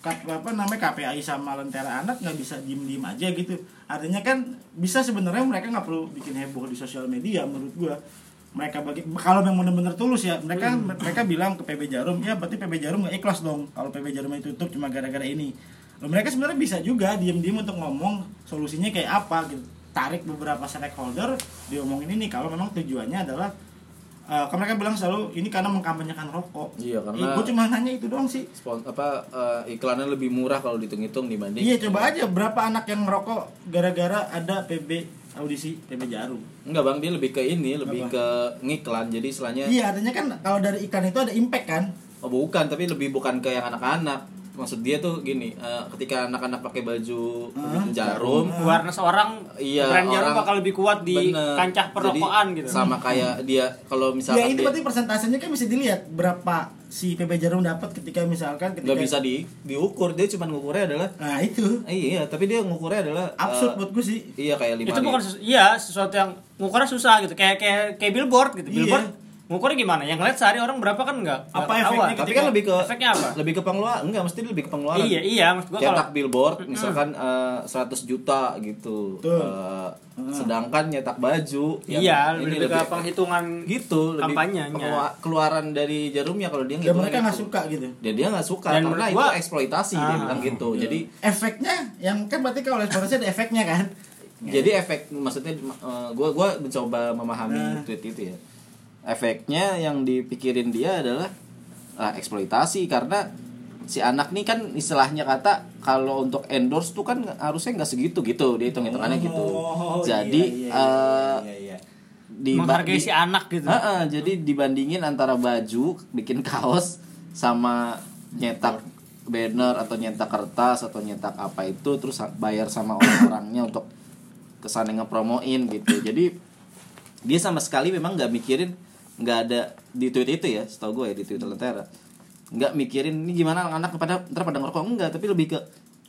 apa namanya KPAI sama Lentera Anak nggak bisa diem diem aja gitu. Artinya kan bisa sebenarnya mereka nggak perlu bikin heboh di sosial media menurut gua. Mereka bagi kalau memang benar-benar tulus ya mereka mereka bilang ke PB Jarum ya berarti PB Jarum nggak ikhlas dong. Kalau PB Jarum itu tutup cuma gara-gara ini Mereka sebenarnya bisa juga diem-diem untuk ngomong solusinya kayak apa gitu tarik beberapa stakeholder diomongin ini kalau memang tujuannya adalah eh, kan mereka bilang selalu ini karena mengkampanyekan rokok Iya, karena- gue cuma nanya itu doang sih Spon- apa eh, iklannya lebih murah kalau dihitung-hitung dibanding Iya coba aja berapa anak yang ngerokok gara-gara ada PB audisi PB Jarum. Enggak bang, dia lebih ke ini, lebih ke ngiklan. Jadi istilahnya, Iya artinya kan kalau dari iklan itu ada impact kan. oh bukan, tapi lebih bukan ke yang anak-anak. Maksud dia tuh gini, eh, ketika anak-anak pakai baju Ah, jarum, awareness orang Iya, brand jarum bakal lebih kuat di bener. kancah perrokoan Jadi, gitu Sama kayak dia kalau Ya misalkan itu dia berarti persentasenya kan bisa dilihat berapa si PB Jarum dapat ketika misalkan ketika nggak bisa di diukur, dia cuma ngukurnya adalah Nah itu eh, iya, tapi dia ngukurnya adalah absurd eh, buat gue sih. Iya kayak lima itu bukan sesu- iya sesuatu yang ngukurnya susah gitu kayak kayak kayak billboard gitu Iya. billboard ngukurnya gimana yang ngeliat sehari orang berapa kan enggak Apa efeknya Tapi kan lebih ke efeknya apa Lebih ke pengeluaran, enggak mesti lebih ke pengeluaran. iya iya maksud gua kalau cetak billboard misalkan eh, 100 juta gitu Betul. Eh, sedangkan nyetak baju yang iya ini lebih, ke penghitungan gitu lebih kampanyenya. keluaran dari jarumnya kalau dia Dan ngitungnya mereka nggak gitu. suka gitu. dan dia nggak suka Dan karena menurut itu gua- eksploitasi dia Ah. bilang gitu jadi Efeknya yang kan berarti kalau eksploitasi ada efeknya kan. jadi efek maksudnya eh, gua gua mencoba memahami Nah. tweet itu ya efeknya yang dipikirin dia adalah ah, eksploitasi. Karena si anak nih kan istilahnya kata kalau untuk endorse tuh kan harusnya nggak segitu gitu dia hitung hitungannya gitu Oh, jadi iya, iya, eh, iya, iya. di menghargai di- si anak gitu. Heeh, jadi dibandingin antara baju bikin kaos sama nyetak banner atau nyetak kertas atau nyetak apa itu terus bayar sama orang-orangnya untuk ke sana ngepromoin gitu. Jadi dia sama sekali memang nggak mikirin nggak ada di tweet itu ya setahu gue ya di twitter lentera nggak mikirin ini gimana anak-anak pada ntar pada ngerokok enggak tapi lebih ke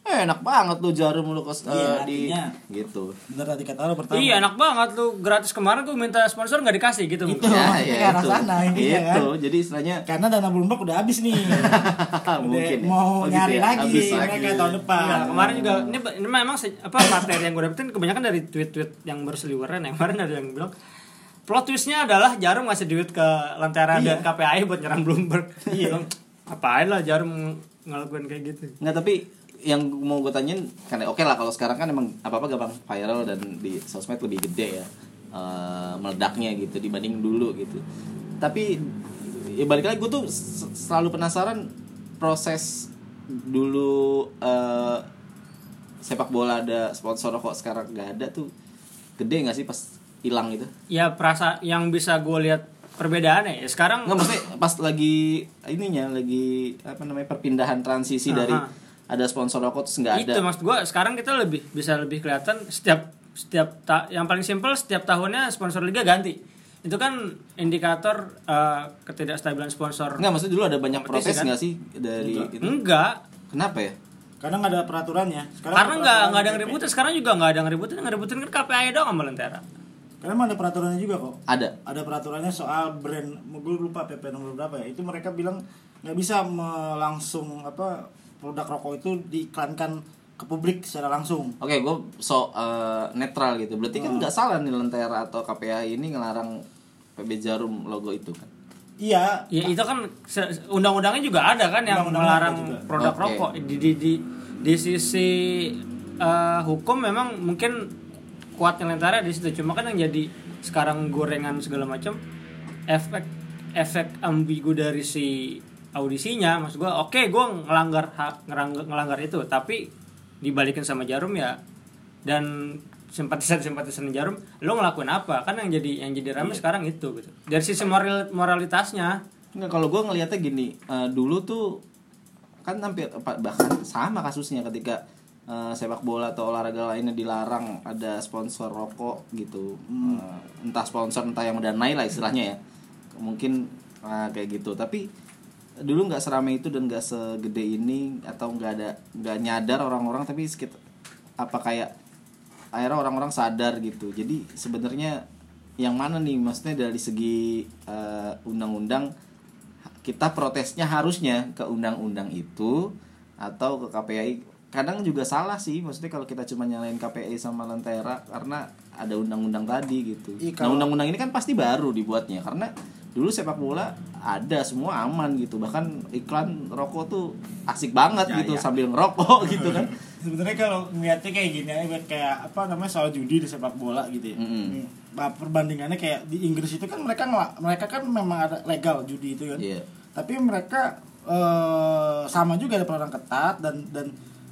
eh, enak banget lu jarum lu kes, Iya, eh, di artinya. gitu Bener tadi kata lo pertama. iya enak banget lu gratis kemarin tuh minta sponsor nggak dikasih gitu Itu. mungkin. Oh, ke arah sana intinya kan. itu jadi istilahnya Karena dana Bloomberg udah habis nih. mungkin ya. mau Oh, gitu nyari ya, lagi habis mereka lagi. tahun depan. Iya, kemarin juga ini, ini memang apa materi yang gue dapetin kebanyakan dari tweet-tweet yang berseliweran yang kemarin ada yang bilang plot twistnya adalah jarum ngasih duit ke Lentera Iya. dan KPI buat nyerang Bloomberg. Iya. Apain lah jarum ngelakuin kayak gitu? Nggak tapi yang mau gue tanyain karena oke lah kalau sekarang kan emang apa apa gampang viral dan di sosmed lebih gede ya eh, meledaknya gitu dibanding dulu gitu. Tapi ya balik lagi gue tuh selalu penasaran proses dulu eh, sepak bola ada sponsor kok sekarang nggak ada tuh gede nggak sih pas hilang gitu ya perasa yang bisa gue lihat perbedaannya ya sekarang Nggak maksudnya pas lagi ininya lagi apa namanya perpindahan transisi dari Aha. ada sponsor rokok terus nggak ada. itu maksud gue sekarang kita lebih bisa lebih kelihatan setiap setiap ta- yang paling simpel setiap tahunnya sponsor liga ganti itu kan indikator eh, ketidakstabilan sponsor Enggak, maksudnya dulu ada banyak protes kan? nggak sih dari Enggak. itu? enggak Kenapa ya? Karena nggak ada peraturannya. Sekarang karena nggak nggak ada ngeributin sekarang juga nggak ada yang ngeributin yang ngeributin kan KPI doang sama Lentera Karena emang ada peraturannya juga kok. Ada. Ada peraturannya soal brand, gue lupa PP nomor berapa ya. Itu mereka bilang nggak bisa me- langsung apa produk rokok itu diiklankan ke publik secara langsung. Oke, gue so eh, netral gitu. Berarti kan Hmm. nggak salah nih Lentera atau KPI ini ngelarang PB Jarum logo itu kan? Iya. ya itu kan undang-undangnya juga ada kan yang Undang-undangnya melarang produk Oke. rokok di di di, di sisi eh, hukum memang mungkin kuatnya Lentera di situ. Cuma kan yang jadi sekarang gorengan segala macam efek efek ambigu dari si audisinya maksud gua oke gua ngelanggar hak ngelanggar, ngelanggar itu tapi dibalikin sama jarum ya dan simpatisan simpatisan jarum lo ngelakuin apa? Kan yang jadi yang jadi rame sekarang itu gitu. Dari sisi moral moralitasnya. Nggak, kalau gue ngelihatnya gini, eh, dulu tuh kan hampir bahkan sama kasusnya ketika eh, sepak bola atau olahraga lainnya dilarang ada sponsor rokok gitu, Eh, entah sponsor entah yang mendanai lah istilahnya ya, mungkin eh, kayak gitu. Tapi dulu nggak seramai itu dan nggak segede ini atau nggak ada nggak nyadar orang-orang tapi sekitar apa kayak akhirnya orang-orang sadar gitu. Jadi sebenarnya yang mana nih? Maksudnya dari segi eh, undang-undang kita protesnya harusnya ke undang-undang itu atau ke KPI kadang juga salah sih maksudnya kalau kita cuma nyalain KPI sama Lentera karena ada undang-undang tadi gitu. Iya, Nah kalau- undang-undang ini kan pasti baru dibuatnya karena dulu sepak bola ada semua aman gitu bahkan iklan rokok tuh asik banget Ya, gitu ya. sambil ngerokok gitu kan. sebenarnya kalau ngeliatnya kayak gini aja kayak apa namanya soal judi di sepak bola gitu ya. Nih, bah- perbandingannya kayak di Inggris itu kan mereka mereka kan memang ada legal judi itu kan Iya. tapi mereka eh, sama juga ada peraturan ketat dan dan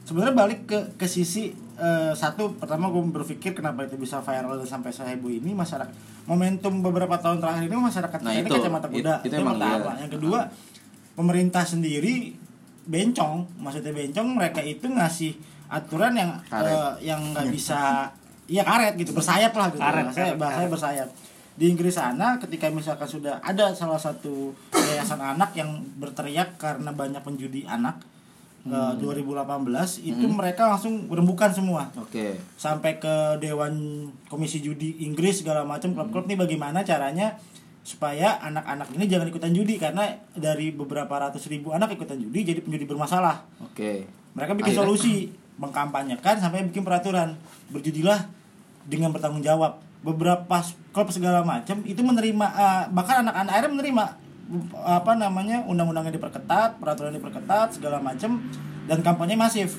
sebenarnya balik ke ke sisi eh, satu pertama gue berpikir kenapa itu bisa viral dan sampai seheboh ini masyarakat momentum beberapa tahun terakhir ini masyarakat Nah, kita ini itu. kacamata kuda It- itu emang pertama. iya. yang kedua pemerintah sendiri bencong maksudnya bencong mereka itu ngasih aturan yang Karet. eh, yang nggak bisa iya karet gitu bersayap lah gitu Karet, bahasanya, karet, bahasanya karet. bersayap di Inggris sana ketika misalkan sudah ada salah satu yayasan anak yang berteriak karena banyak penjudi anak eh, 2018 itu mereka langsung rembukan semua. Oke. sampai ke Dewan Komisi Judi Inggris segala macam klub-klub nih bagaimana caranya supaya anak-anak ini jangan ikutan judi karena dari beberapa ratus ribu anak ikutan judi jadi penjudi bermasalah. Oke. mereka bikin Akhirnya- solusi mengkampanyekan sampai bikin peraturan. Berjudilah dengan bertanggung jawab. Beberapa klub segala macam itu menerima eh, bahkan anak-anak akhirnya menerima apa namanya undang-undangnya diperketat peraturan diperketat segala macam dan kampanye masif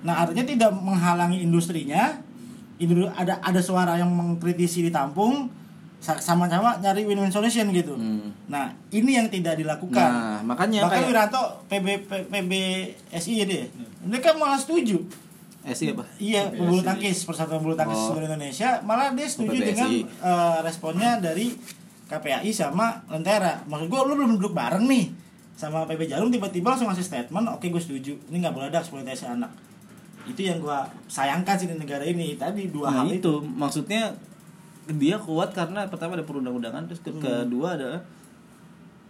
nah artinya tidak menghalangi industrinya Industri, ada ada suara yang mengkritisi ditampung sa- sama-sama nyari win-win solution gitu Hmm. nah ini yang tidak dilakukan Nah, makanya bahkan kayak Wiranto PB P- PBSI ya dia mereka malah setuju sih apa? iya pebulu tangkis persatuan bulu tangkis Oh. seluruh Indonesia malah dia setuju PBSI. dengan eh, responnya dari KPAI sama Lentera. Maksud gue lu belum duduk bareng nih sama PB Jarum tiba-tiba langsung ngasih statement oke gue setuju. Ini nggak boleh ada eksploitasi anak. Itu yang gue sayangkan sih di negara ini. Tadi dua Nah hal itu. itu. Maksudnya dia kuat karena pertama ada perundang-undangan terus ke- kedua adalah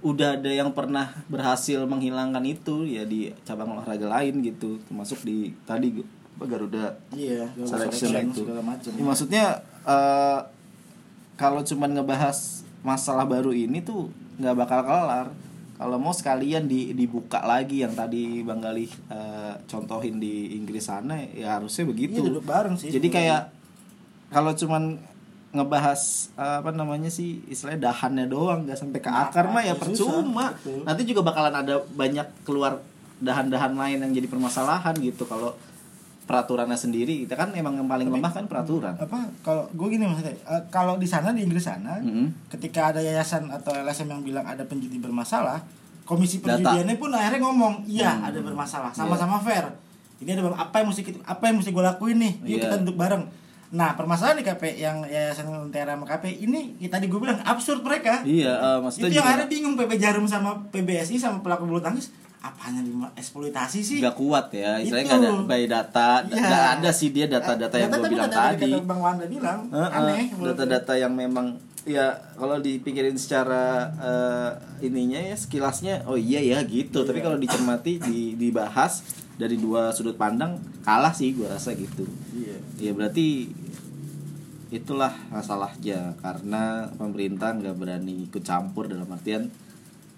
udah ada yang pernah berhasil menghilangkan itu ya di cabang olahraga lain gitu. Termasuk di tadi Garuda iya selection itu. segala macam. Ya, maksudnya eh, kalau cuman ngebahas masalah baru ini tuh nggak bakal kelar. Kalau mau sekalian di, dibuka lagi yang tadi Bang Galih eh, contohin di Inggris sana ya harusnya begitu. Iya, duduk bareng sih jadi kayak kalau cuman ngebahas eh, apa namanya sih istilahnya dahannya doang nggak sampai ke Nah, akar mah ya susah, percuma. betul. nanti juga bakalan ada banyak keluar dahan-dahan lain yang jadi permasalahan gitu. Kalau peraturannya sendiri kita kan emang yang paling lemah kan peraturan apa kalau gue gini maksudnya eh, kalau di sana di Inggris sana Mm-mm. ketika ada yayasan atau LSM yang bilang ada penjudi bermasalah komisi Data. perjudiannya pun akhirnya ngomong iya Hmm. ada bermasalah sama-sama fair ini ada apa yang mesti kita, apa yang mesti gue lakuin nih yuk Iya. kita duduk bareng nah permasalahan di KP yang yayasan Lentera sama KP ini ya tadi gue bilang absurd mereka iya eh, maksudnya itu yang akhirnya bingung PB Jarum sama PBSI sama pelaku bulu tangkis apanya eksploitasi sih? Nggak kuat ya istilahnya nggak ada by data. Iya. nggak ada sih dia data-data yang gue bilang tadi. kata Bang Wanda bilang. Aneh gue. data-data yang memang ya kalau dipikirin secara eh, ininya ya sekilasnya oh iya ya gitu. Tapi kalau dicermati di, dibahas dari dua sudut pandang kalah sih gue rasa gitu. Iya. Ya berarti itulah masalahnya. Karena pemerintah nggak berani ikut campur dalam artian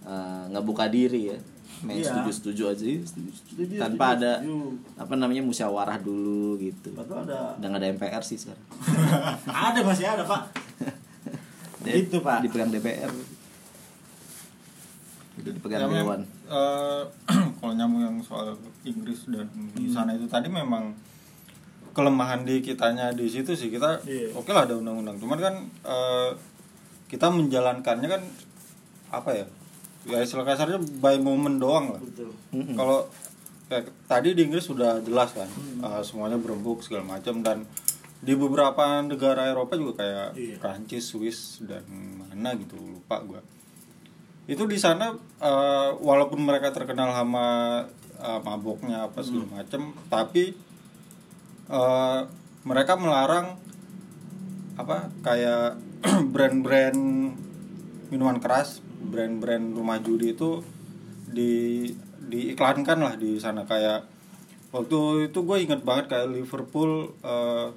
eh, nggak buka diri ya main Iya. setuju setuju aja setuju, Setuju, tanpa setuju, ada setuju. apa namanya musyawarah dulu gitu Betul ada udah nggak ada MPR sih sekarang ada masih ada pak Gitu, Pak. dipegang DPR udah dipegang Ya, dewan eh, kalau nyambung yang soal Inggris dan di sana itu tadi memang kelemahan di kitanya di situ sih kita Iya. oke lah ada undang-undang cuman kan eh, kita menjalankannya kan apa ya ya istilah kasarnya by moment doang lah. Kalau kayak tadi di Inggris sudah jelas kan eh, semuanya berembuk segala macam. Dan di beberapa negara Eropa juga kayak Iya. Prancis, Swiss dan mana gitu lupa gua. Itu di sana eh, walaupun mereka terkenal sama eh, maboknya apa segala macam tapi eh, mereka melarang apa kayak brand-brand minuman keras brand-brand rumah judi itu di diiklankan lah di sana kayak waktu itu gue inget banget kayak Liverpool eh,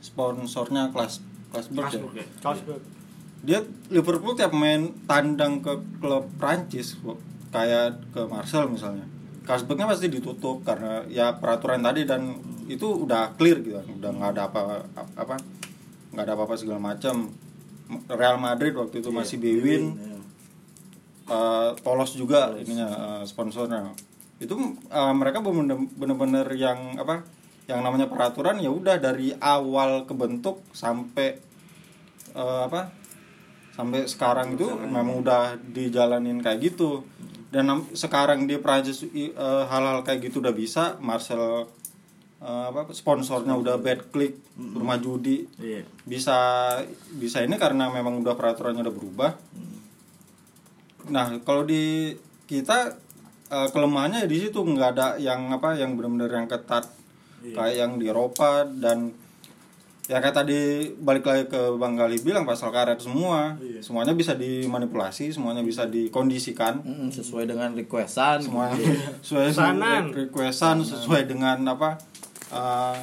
sponsornya kelas Klasberg ya. Ya. Dia Liverpool tiap main tandang ke klub Prancis kayak ke Marcel misalnya. Kasbergnya pasti ditutup karena ya peraturan tadi dan itu udah clear gitu kan. Udah nggak ada apa apa nggak ada apa-apa segala macam. Real Madrid waktu itu masih Bewin Iya. Eh, polos juga ininya eh, sponsornya. Itu eh, mereka bener- bener-bener yang apa yang namanya peraturan ya udah dari awal kebentuk sampai eh, apa sampai sekarang itu memang udah dijalanin kayak gitu. Dan sekarang di Prancis eh, hal-hal kayak gitu udah bisa Marcel eh, apa sponsornya udah bad click rumah judi. Iya. bisa bisa ini karena memang udah peraturannya udah berubah. Nah kalau di kita eh, kelemahannya di situ nggak ada yang apa yang benar-benar yang ketat. Kayak yang di Eropa dan ya kayak tadi balik lagi ke Bang Gali bilang pasal karet semua. Semuanya bisa dimanipulasi semuanya bisa dikondisikan. Mm, sesuai dengan requestan. Semuanya sesuai Pesanan. dengan requestan sesuai dengan apa eh,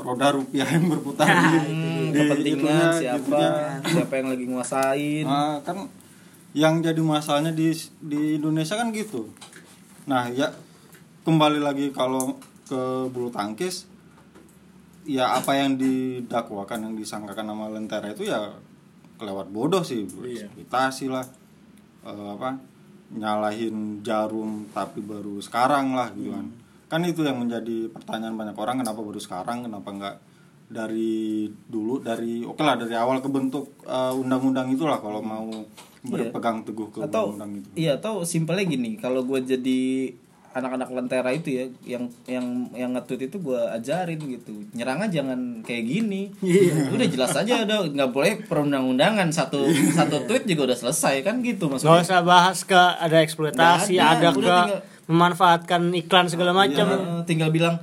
roda rupiah yang berputar di, Hmm, di kepentingan itunya, siapa siapa yang lagi nguasain. Nah, kan yang jadi masalahnya di di Indonesia kan gitu. Nah, ya kembali lagi kalau ke bulu tangkis ya apa yang didakwakan yang disangkakan nama Lentera itu ya kelewat bodoh sih, Iya. ekspektasi lah. Eh, apa nyalahin jarum tapi baru sekarang lah gitu kan. Kan itu yang menjadi pertanyaan banyak orang kenapa baru sekarang, kenapa enggak dari dulu dari oke lah dari awal kebentuk eh, undang-undang itulah kalau mau berpegang teguh ke atau undang-undang itu. iya atau simpelnya gini kalau gue jadi anak-anak lentera itu ya yang yang yang nge-tweet itu gue ajarin gitu nyerangnya jangan kayak gini. Udah jelas aja udah nggak boleh perundang-undangan satu satu tweet juga udah selesai kan gitu maksudnya. Usah bahas ke ada eksploitasi, Nggak ada, ada, udah ke tinggal- memanfaatkan iklan segala macam. Eh, tinggal bilang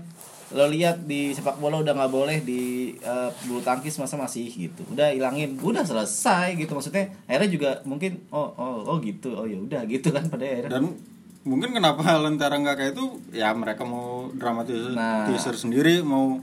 lo lihat di sepak bola udah nggak boleh di eh, bulu tangkis masa masih gitu. Udah hilangin udah selesai gitu. Maksudnya akhirnya juga mungkin oh oh oh gitu oh ya udah gitu kan pada akhirnya. Dan mungkin kenapa Lentera nggak kayak itu ya mereka mau dramatisir Nah. teaser sendiri mau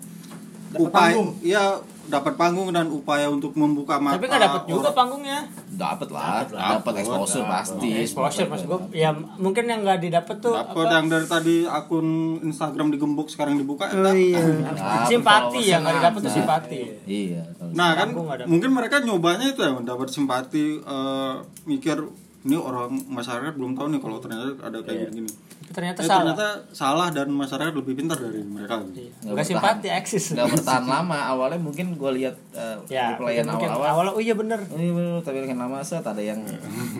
upaya ya dapat panggung dan upaya untuk membuka mata Tapi nggak dapat juga orang. panggungnya. dapat lah Dapet lah. dapat exposure Dapet. pasti Exposure pas gue, ya mungkin yang nggak didapat tuh Dapat apa? yang dari tadi akun Instagram digembok sekarang dibuka Oh, iya. Dapet simpati yang nggak didapat tuh simpati. iya Nah kan mungkin mereka nyobanya itu ya dapat simpati eh, mikir ini orang masyarakat belum tahu nih kalau ternyata ada kayak gini. Tapi ternyata Eh, salah. ternyata salah dan masyarakat lebih pintar dari mereka. Iya. Nggak Nggak simpati eksis. nggak bertahan lama awalnya mungkin gue lihat eh, Ya, pelayan mungkin awal-awal awal oh iya bener. ini bener, tapi makin lama set ada yang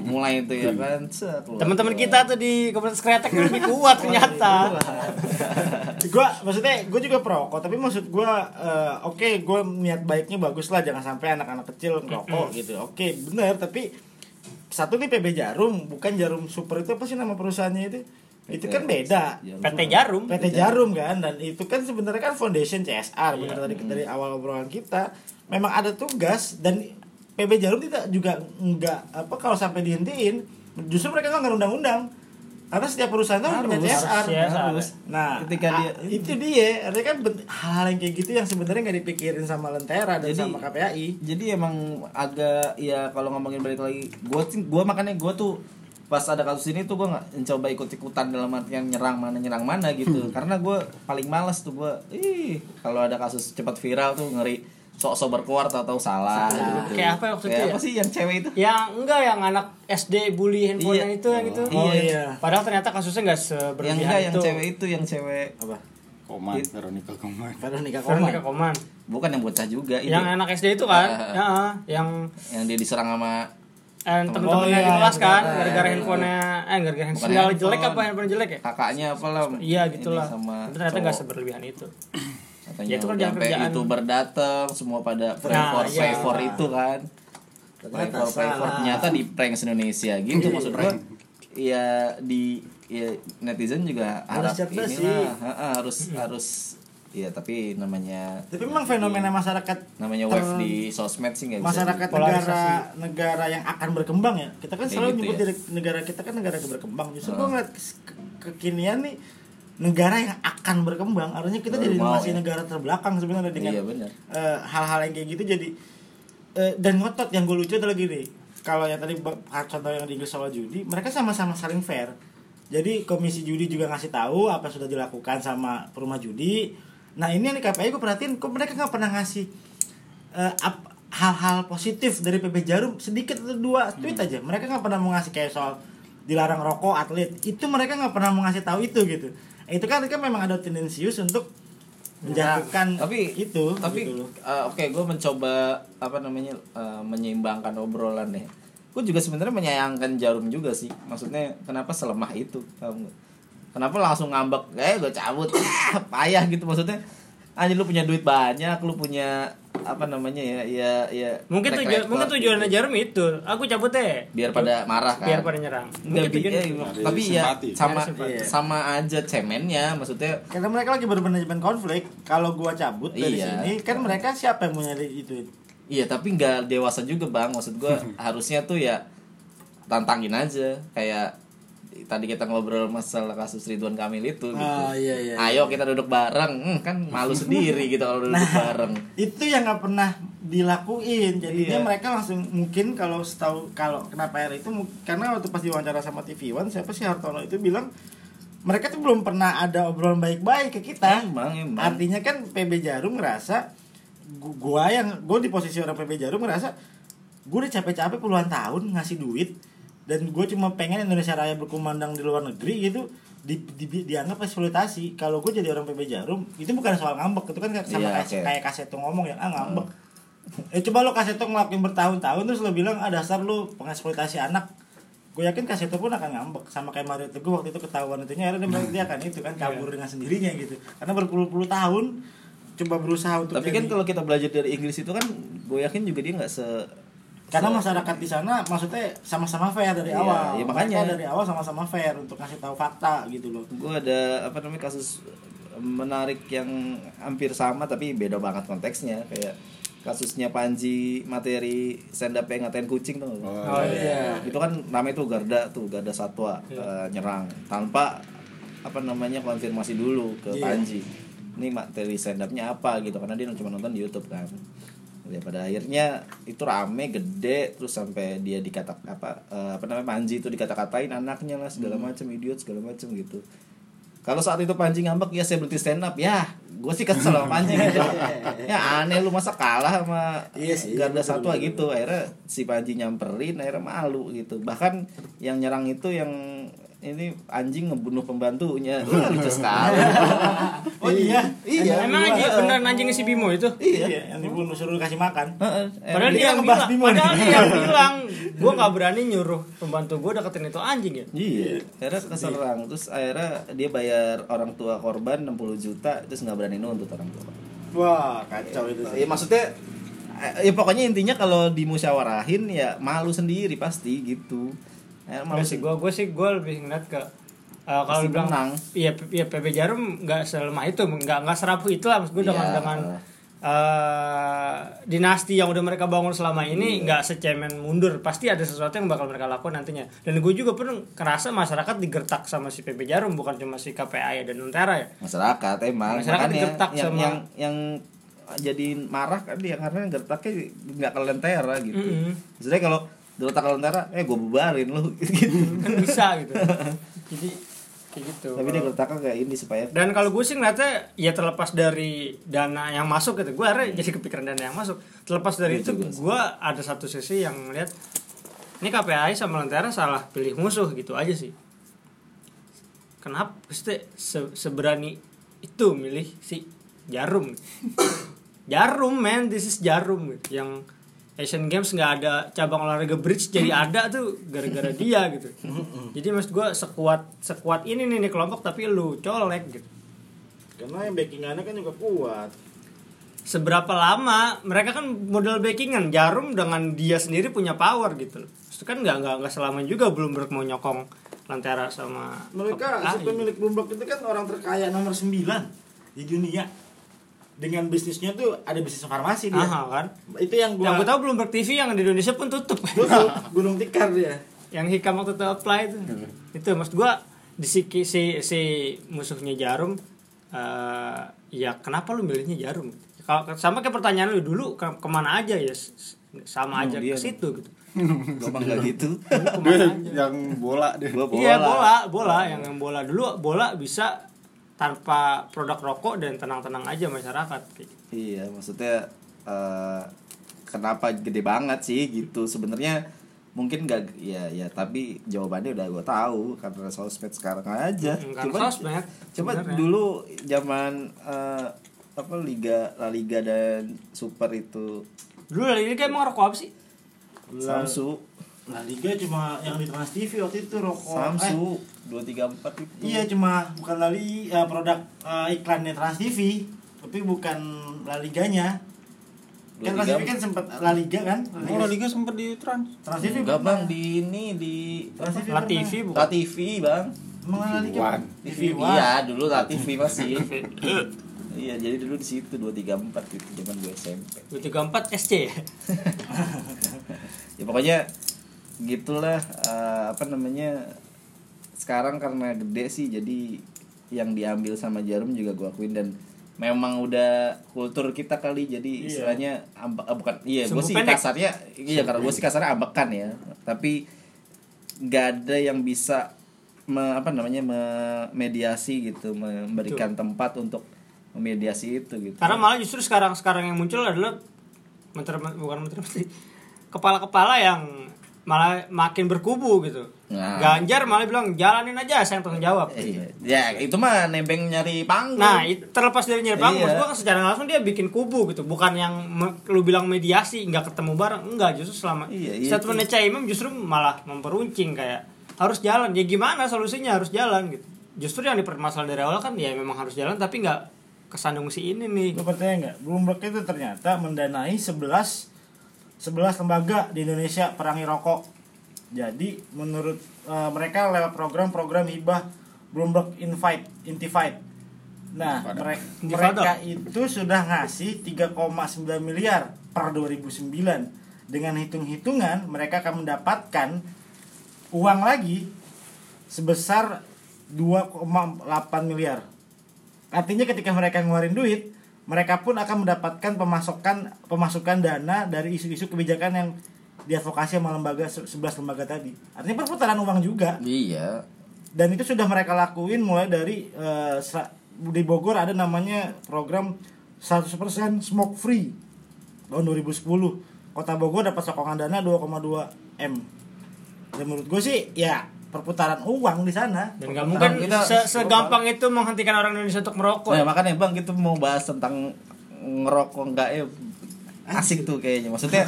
mulai itu ya kan. Teman-teman kita tuh di komunitas kreatif lebih kuat ternyata. gua maksudnya gue juga perokok tapi maksud gua eh, oke gue niat baiknya bagus lah jangan sampai anak-anak kecil ngerokok gitu oke bener tapi satu nih PB Jarum bukan Jarum Super itu apa sih nama perusahaannya itu? Itu kan beda. PT Jarum. PT Jarum kan dan itu kan sebenarnya kan foundation CSR benar tadi dari awal obrolan kita. Memang ada tugas dan PB Jarum tidak juga enggak apa kalau sampai dihentiin justru mereka nggak undang-undang karena setiap perusahaan itu punya CSR CSR. harus. Nah, Ketika a- dia- itu dia, artinya kan hal yang kayak gitu yang sebenarnya nggak dipikirin sama Lentera dan Jadi- sama KPAI. jadi emang agak ya kalau ngomongin balik lagi gue gue makanya gue tuh pas ada kasus ini tuh gue nggak mencoba ikut ikutan dalam artian nyerang mana nyerang mana gitu karena gue paling males tuh gue ih kalau ada kasus cepat viral tuh ngeri sok-sok berkuar atau salah gitu. Kayak apa waktu itu Kayak ya? apa sih yang cewek itu Yang enggak yang anak SD bully handphone Iya. itu yang itu. Oh, iya. Padahal ternyata kasusnya nggak yang seberlebihan enggak yang itu. cewek itu yang cewek Apa? Koman, Veronica Koman. Veronica Veronica Koman. Koman. bukan yang bocah juga itu Yang anak SD itu kan? Ah. Ya, yang yang dia diserang sama eh, temen-temennya Oh, di iya, kelas kan iya, gara-gara iya. handphonenya eh gara-gara handphone jelek apa handphone jelek ya? kakaknya apalah Iya ini gitulah. ternyata nggak seberlebihan itu. Katanya Ya, itu kan sampai kerjaan. youtuber datang semua pada pray Nah, for iya. pray for itu kan pray Ternyata for pray for ternyata di prank Indonesia gitu maksud gua ya di ya netizen juga Harus harap inilah sih. Ha, ha, harus harus ya tapi namanya Tapi memang fenomena masyarakat namanya wave di sosmed sih nggak bisa masyarakat di- negara negara yang akan berkembang ya. Kita kan Kayak selalu gitu nyebut ya. negara kita kan negara berkembang. Justru Heeh. gua ngeliat ke- kekinian nih negara yang akan berkembang. Artinya kita Baru jadi masih ya. negara terbelakang sebenarnya dengan Iya, eh, hal-hal yang kayak gitu. Jadi eh, dan ngotot yang gue lucu adalah gini. Kalau yang tadi contoh yang di Inggris soal judi mereka sama-sama saling fair. Jadi komisi judi juga ngasih tahu apa sudah dilakukan sama rumah judi. Nah ini yang di KPI gue perhatiin kok mereka nggak pernah ngasih ap- hal-hal positif dari PB Jarum sedikit atau dua tweet aja. Mereka nggak pernah mau ngasih kayak soal dilarang rokok atlet. Itu mereka nggak pernah mau ngasih tahu itu gitu itu kan mereka memang ada tendensius untuk menjatuhkan tapi itu tapi gitu uh, oke gue mencoba apa namanya uh, menyeimbangkan obrolan ya gue juga sebenarnya menyayangkan jarum juga sih. Maksudnya kenapa selemah itu? Kamu kenapa langsung ngambek? Eh gue cabut. Payah gitu maksudnya. Anjir lu punya duit banyak lu punya apa namanya ya ya ya Mungkin tujuan mungkin tujuannya gitu. Jarum itu. Aku cabut deh. biar pada marah kan biar pada nyerang. Nggak Mungkin tujuannya eh, itu. Ada tapi ya sama simpati. sama aja cemennya maksudnya karena mereka lagi bermanajemen konflik kalau gua cabut dari Iya. sini kan mereka siapa yang punya itu Iya tapi nggak dewasa juga bang Maksud gue harusnya tuh ya Tantangin aja Kayak Tadi kita ngobrol masalah kasus Ridwan Kamil itu gitu. Ah, iya, iya, Ayo kita duduk bareng. Hmm, Kan malu sendiri gitu kalau duduk bareng. itu yang nggak pernah dilakuin. Jadinya Iya. mereka langsung mungkin kalau setahu kalau kenapa air itu karena waktu pas diwawancara sama TV One siapa sih Hartono itu bilang mereka tuh belum pernah ada obrolan baik-baik ke kita. Emang emang. Artinya kan PB Jarum ngerasa gu- gua yang gue di posisi orang PB Jarum ngerasa gue udah capek-capek puluhan tahun ngasih duit dan gue cuma pengen Indonesia Raya berkumandang di luar negeri gitu di, di- dianggap eksploitasi. Kalau gue jadi orang PB Jarum itu bukan soal ngambek. Itu kan kayak sama Iya, kayak, oke. kayak kaseto ngomong ya ah ngambek. Eh coba lo kaseto ngelakuin bertahun-tahun terus lo bilang ah dasar lo pengeksploitasi anak. Gue yakin kaseto pun akan ngambek. Sama kayak Mario Teguh waktu itu ketahuan itunya akhirnya dia, dia akan itu kan kabur dengan sendirinya gitu. Karena berpuluh-puluh tahun coba berusaha untuk Tapi kan jadi- kalau kita belajar dari Inggris itu kan Gue yakin juga dia nggak se karena masyarakat di sana maksudnya sama-sama fair dari Iya, awal iya, makanya. Mereka dari awal sama-sama fair untuk ngasih tahu fakta gitu loh gue ada apa namanya kasus menarik yang hampir sama tapi beda banget konteksnya kayak kasusnya Panji materi stand up yang ngatain kucing tuh Oh, iya. itu kan namanya tuh Garda tuh Garda Satwa Iya. eh, nyerang tanpa apa namanya konfirmasi dulu ke Iya. Panji ini materi stand upnya apa gitu karena dia cuma nonton di YouTube kan ya pada akhirnya itu rame gede terus sampai dia dikata apa eh, apa namanya Panji itu dikata-katain anaknya lah segala Hmm. macam idiot segala macam gitu. Kalau saat itu Panji ngambek ya saya berhenti stand up ya gue sih kesel sama Panji. Gitu. Ya aneh lu masa kalah sama Iya sih, Garda Satwa betul. gitu. akhirnya si Panji nyamperin akhirnya malu gitu. Bahkan yang nyerang itu yang ini anjing ngebunuh pembantunya. Wah, lucu sekali. Oh iya. Iya. Emang anjing beneran anjingnya si Bimo itu? iya, yang dibunuh suruh kasih makan. Heeh, Padahal emang dia yang bilang, Bimo padahal dia yang bilang, gue nggak berani nyuruh pembantu gue deketin itu anjing ya. Iya, akhirnya keserang. Terus akhirnya dia bayar orang tua korban 60 juta Terus nggak berani nuntut orang tua. Wah kacau itu Ya maksudnya eh, Ya pokoknya intinya kalau dimusyawarahin ya malu sendiri pasti gitu ya, Enggak sih, gue gue sih gue lebih ngeliat ke eh, kalau dibilang menang. iya iya PB Jarum nggak selemah itu nggak nggak serapuh itu lah maksud gue dengan Iya. dengan eh, dinasti yang udah mereka bangun selama ini Iya. nggak secemen mundur pasti ada sesuatu yang bakal mereka lakukan nantinya dan gue juga pernah kerasa masyarakat digertak sama si PB Jarum bukan cuma si KPI dan Nuntera ya Masyarakat emang Masyarakat Makanya digertak yang, sama- yang, yang jadi marah kan dia karena gertaknya nggak ke lentera gitu Mm-mm. Maksudnya kalau gertak ke lentera Eh gue bubarin lu. Gitu. Kan bisa gitu. Jadi kayak gitu. Tapi dia gertaknya kayak ini supaya dan kalau gue sih ngeliatnya ya terlepas dari dana yang masuk gitu. Gue akhirnya jadi kepikiran dana yang masuk. Terlepas dari Iya itu gue ada satu sisi yang ngeliat ini KPI sama Lentera salah pilih musuh gitu aja sih. Kenapa? Pasti se- seberani itu milih si Jarum. Jarum man. This is Jarum gitu. yang Asian Games nggak ada cabang olahraga bridge jadi ada tuh gara-gara dia gitu. Jadi maksud gue sekuat sekuat ini nih, nih kelompok tapi lu colek gitu. Karena yang backingannya kan juga kuat. Seberapa lama mereka kan modal backingan jarum dengan dia sendiri punya power gitu loh. Itu kan nggak nggak nggak selama juga belum mau nyokong lantera sama mereka si KPI. pemilik Bloomberg itu kan orang terkaya nomor 9 di dunia dengan bisnisnya tuh ada bisnis farmasi dia Aha, kan? itu yang yang gua gue tahu Bloomberg TV yang di Indonesia pun tutup. Tutup. Gunung tikar dia. Yang hikam waktu itu apply itu. Itu maksud gue di si si, si musuhnya jarum eh, ya kenapa lu milihnya jarum? Kalau sama kayak pertanyaan lu dulu ke, ke mana aja ya? Sama aja dia ke situ gitu. Gua mah nggak gitu. Dia yang bola deh. Gua bola. iya bola bola. Yang yang bola. Dulu bola bisa tanpa produk rokok dan tenang-tenang aja masyarakat. Iya, maksudnya eh, kenapa gede banget sih gitu? Sebenarnya mungkin gak ya ya tapi jawabannya udah gue tahu karena sosmed sekarang aja. Hmm, coba sosmed, coba dulu zaman eh, apa liga La Liga dan Super itu dulu ini kayak emang rokok apa sih? Samsu La Liga cuma yang di Trans TV waktu itu rokok. Samsu dua tiga empat itu iya cuma bukan La Liga produk eh, iklannya Trans TV, tapi bukan La Liganya. Kan Trans TV kan sempat La Liga kan? oh La Liga sempet di trans Trans TV Enggak bang di ini di Trans TV La. TV La bukan TV bang Emang La Liga? TV1. TV TV1. iya dulu La TV masih iya jadi dulu di situ dua tiga empat itu zaman gue SMP 234 SC ya ya pokoknya gitulah eh, apa namanya sekarang karena gede sih jadi yang diambil sama jarum juga gue akuin dan memang udah kultur kita kali jadi Iya. istilahnya amba- eh, bukan iya gue sih pendek. kasarnya iya karena gue sih kasarnya ambekan ya tapi nggak ada yang bisa me- apa namanya memediasi gitu memberikan tempat untuk memediasi itu gitu Karena malah justru sekarang sekarang yang muncul adalah menteri bukan menteri menteri kepala-kepala yang malah makin berkubu gitu. Nah. Ganjar malah bilang jalanin aja saya yang tanggung jawab. iya ya itu mah nebeng nyari panggung Nah, terlepas dari nyari panggung, Iya. kan secara langsung dia bikin kubu gitu, bukan yang me- lu bilang mediasi nggak ketemu bareng, enggak justru selama Iya, iya, statementnya Caimin justru malah memperuncing kayak harus jalan, ya gimana solusinya harus jalan gitu. Justru yang dipermasalahan dari awal kan ya memang harus jalan tapi nggak kesandung si ini nih. Lo percaya nggak? Bloomberg itu ternyata mendanai 11 11 lembaga di Indonesia perangi rokok. Jadi menurut eh, mereka lewat program-program hibah Bloomberg Invite, Intivite. Nah, mere- mereka itu sudah ngasih 3,9 miliar per 2009. Dengan hitung-hitungan mereka akan mendapatkan uang lagi sebesar 2,8 miliar. Artinya ketika mereka ngeluarin duit, mereka pun akan mendapatkan pemasukan pemasukan dana dari isu-isu kebijakan yang diadvokasi sama lembaga 11 lembaga tadi. Artinya perputaran uang juga. iya Dan itu sudah mereka lakuin mulai dari eh, sera- di Bogor ada namanya program 100% smoke free tahun 2010. Kota Bogor dapat sokongan dana 2,2 M. Dan menurut gue sih ya perputaran uang di sana. Dan nggak mungkin kita- se- segampang itu menghentikan orang Indonesia untuk merokok. Nah, makanya bang kita mau bahas tentang ngerokok enggak ya asik tuh kayaknya. Maksudnya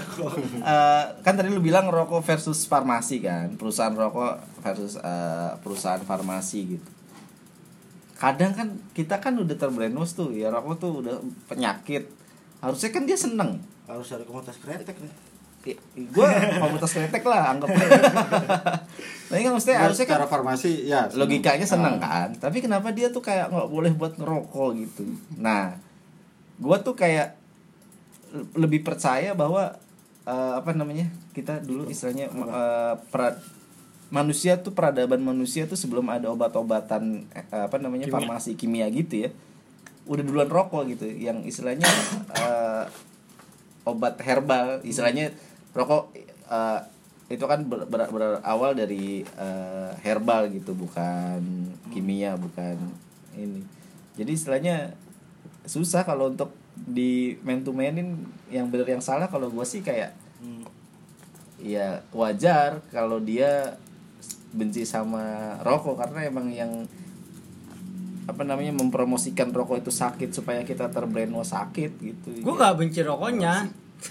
eh, kan tadi lu bilang rokok versus farmasi kan? Perusahaan rokok versus eh, perusahaan farmasi gitu. Kadang kan kita kan udah terbrainwash tuh ya rokok tuh udah penyakit. Harusnya kan dia seneng. Harus ada komunitas kretek nih. gue komunitas kretek lah anggap tapi kan maksudnya harusnya kan farmasi ya seneng. logikanya seneng Ah. kan? Tapi kenapa dia tuh kayak nggak boleh buat ngerokok gitu? Nah gua tuh kayak lebih percaya bahwa eh, apa namanya kita dulu istilahnya eh, pra- manusia tuh peradaban manusia tuh sebelum ada obat-obatan eh, apa namanya Kimia. farmasi kimia gitu ya udah duluan rokok gitu. Yang istilahnya eh, obat herbal istilahnya rokok eh, itu kan ber- ber- berawal dari eh, herbal gitu bukan kimia bukan ini. Jadi istilahnya susah kalau untuk di man to manin yang benar yang salah kalau gue sih kayak ya wajar kalau dia benci sama rokok karena emang yang apa namanya mempromosikan rokok itu sakit supaya kita terbrainwash sakit gitu. Gue nggak benci rokoknya.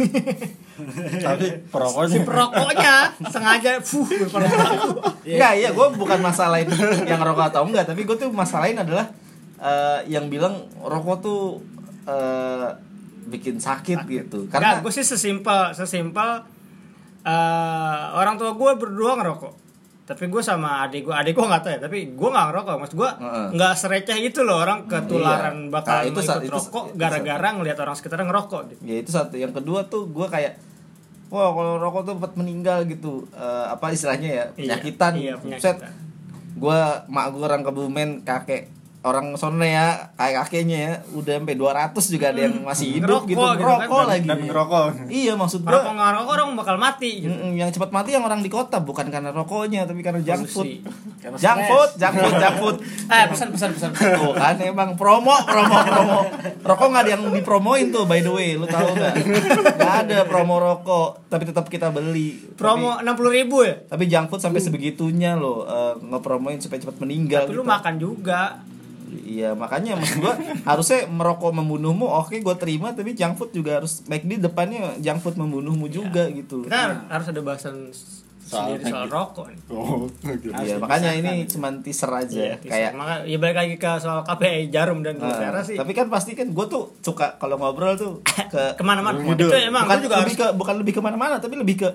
tapi perokoknya. Si perokoknya sengaja fuh berperokok. Enggak, iya. Gue bukan masalahin yang rokok atau enggak, tapi gue tuh masalahin adalah eh, yang bilang rokok tuh eh, bikin sakit gitu. Karena gue sih sesimpel sesimpel eh, orang tua gue berdua ngerokok. Tapi gue sama adik gue, adik gue nggak tahu ya. Tapi gue nggak ngerokok. Maksud gue nggak sereceh itu loh orang ketularan Iya. bakal Nah, itu ikut itu- rokok gara-gara ngelihat orang sekitar ngerokok. Gitu. ya itu satu. Yang kedua tuh gue kayak wah kalau rokok tuh cepat meninggal gitu. Eh, apa istilahnya ya? Iya, Penyakitan. iya, Set. penyakitan. gua mak gua orang Kebumen kakek orang sono ya kayak kakeknya ya udah sampai 200 juga ada yang masih hidup Ngerokok gitu gitu kan, ngerokok dan- lagi dan ngerokok iya maksud Rokok gua nggak rokok orang bakal mati gitu. Yang cepat mati yang orang di kota bukan karena rokoknya tapi karena junk food junk food junk food junk food Eh pesan pesan pesan. Tuh kan emang promo promo promo rokok nggak ada yang dipromoin tuh by the way lu tahu nggak nggak ada promo rokok tapi tetap kita beli Promo enam puluh ribu ya. tapi, junk food sampai sebegitunya loh eh, ngepromoin supaya cepat meninggal Tapi lu gitu. makan juga. Iya makanya maksud gua harusnya merokok membunuhmu oke gua terima tapi junk food juga harus baik di depannya junk food membunuhmu juga gitu Kita harus ada bahasan Soal sendiri soal rokok. nih. oh gitu. Iya, makanya ini cuman teaser aja Iya, kayak maka ya balik lagi ke soal KPI Jarum dan Nah, Lutera sih. tapi kan pasti kan gue tuh suka kalau ngobrol tuh ke Ke mana-mana. Gitu. Itu emang bukan gua juga lebih ke bukan lebih ke mana-mana tapi lebih ke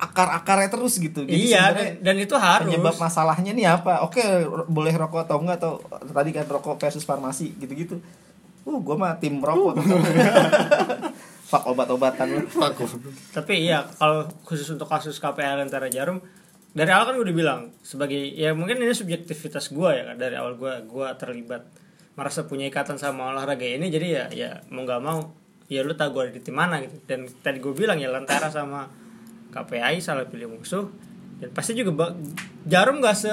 akar-akarnya terus gitu. Jadi iya dan, dan itu harus. penyebab masalahnya nih apa? Oke, boleh rokok atau enggak atau tadi kan rokok versus farmasi gitu-gitu. Uh, gue mah tim rokok. Fuck obat-obatan lu. Tapi iya kalau khusus untuk kasus KPI Lentera Jarum dari awal kan gue udah bilang sebagai ya mungkin ini subjektivitas gue ya kan dari awal gue gue terlibat merasa punya ikatan sama olahraga ini jadi ya ya mau nggak mau ya lu tahu gue ada di tim mana gitu dan tadi gue bilang ya Lentera sama KPI salah pilih musuh dan pasti juga Jarum gak se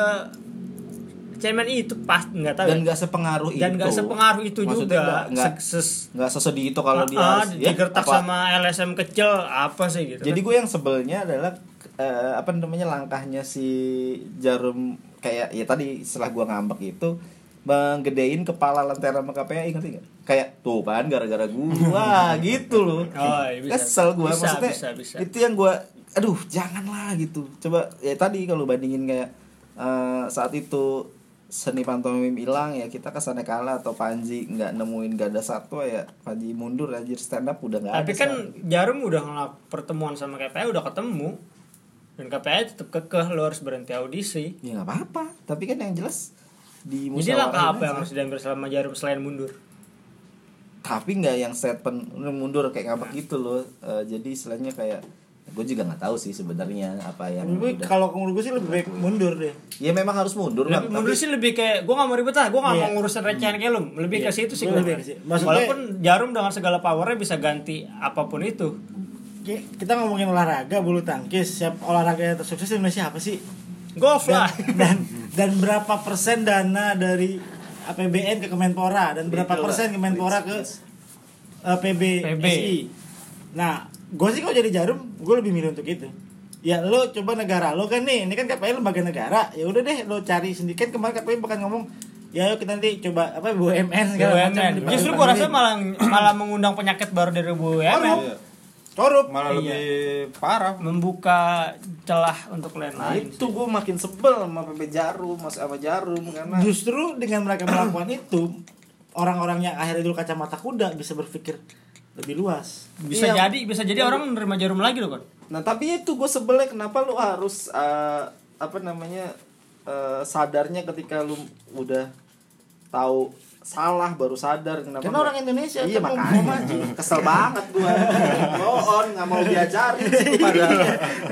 cemen itu pas nggak tahu Dan ya. gak sepengaruh itu. dan nggak sepengaruh itu Maksudnya juga nggak- nggak Se- ses- nggak sesedih itu kalau dia Ah, harus ya, digertak apa- sama LSM kecil apa sih gitu Jadi kan. gue yang sebelnya adalah eh, apa namanya langkahnya si Jarum kayak ya tadi setelah gue ngambek itu menggedein kepala lentera sama KPI ngerti gak? Kayak tuh kan gara-gara gua gitu loh. Oh, iya, bisa. Kesel gue Bisa, maksudnya bisa, bisa. itu yang gue aduh janganlah gitu. Coba ya tadi kalau bandingin kayak eh, saat itu seni pantomim hilang ya kita ke sana kalah atau Panji nggak nemuin gak ada satu ya Panji mundur aja stand up udah nggak ada Tapi kan sekarang. Jarum udah ngelak pertemuan sama KPI udah ketemu dan KPI tetap kekeh lo harus berhenti audisi. Ya nggak apa-apa, tapi kan yang jelas di Jadi langkah apa yang harus diambil selama Jarum selain mundur? Tapi nggak yang statement mundur kayak ngambek gitu loh. Eh, jadi istilahnya kayak gue juga nggak tahu sih sebenarnya apa yang Tapi kalau menurut gue sih lebih baik mundur deh. ya memang harus mundur lah. Lebih, mundur sih lebih kayak gue gak mau ribet lah, gue gak Iya. mau ngurusin recehan kayak lu. Lebih ke situ sih Gua gue. Maksudnya- Walaupun Jarum dengan segala powernya bisa ganti apa pun itu. Ki- Kita ngomongin olahraga bulu tangkis, siap olahraga yang tersukses di Indonesia apa sih? Golf lah. dan dan berapa persen dana dari APBN ke Kemenpora dan berapa Itulah. persen Kemenpora ke eh, PB, PB. SI. Nah, gue sih kalau jadi jarum, gue lebih milih untuk itu. Ya lo coba negara lo kan nih, ini kan KPI lembaga negara. Ya udah deh lo cari sendiri kan kemarin KPI bukan ngomong ya ayo kita nanti coba apa BUMN segala macam. BUMN. Justru gue rasa malah malah mengundang penyakit baru dari BUMN. Iya. korup. malah Iya. lebih parah Membuka celah untuk lain Nah, lain. itu gue makin sebel sama PB Jarum, mas sama Jarum karena Justru dengan mereka melakukan itu, orang-orang yang akhirnya dulu kacamata kuda bisa berpikir lebih luas. Bisa Iya. jadi, bisa jadi orang menerima Jarum lagi loh kan. Nah tapi itu gue sebelnya kenapa lu harus eh, apa namanya eh, sadarnya ketika lu udah tahu salah baru sadar kenapa Karena orang Indonesia iya kan mau- makanya maju. kesel banget gua go on nggak mau diajarin pada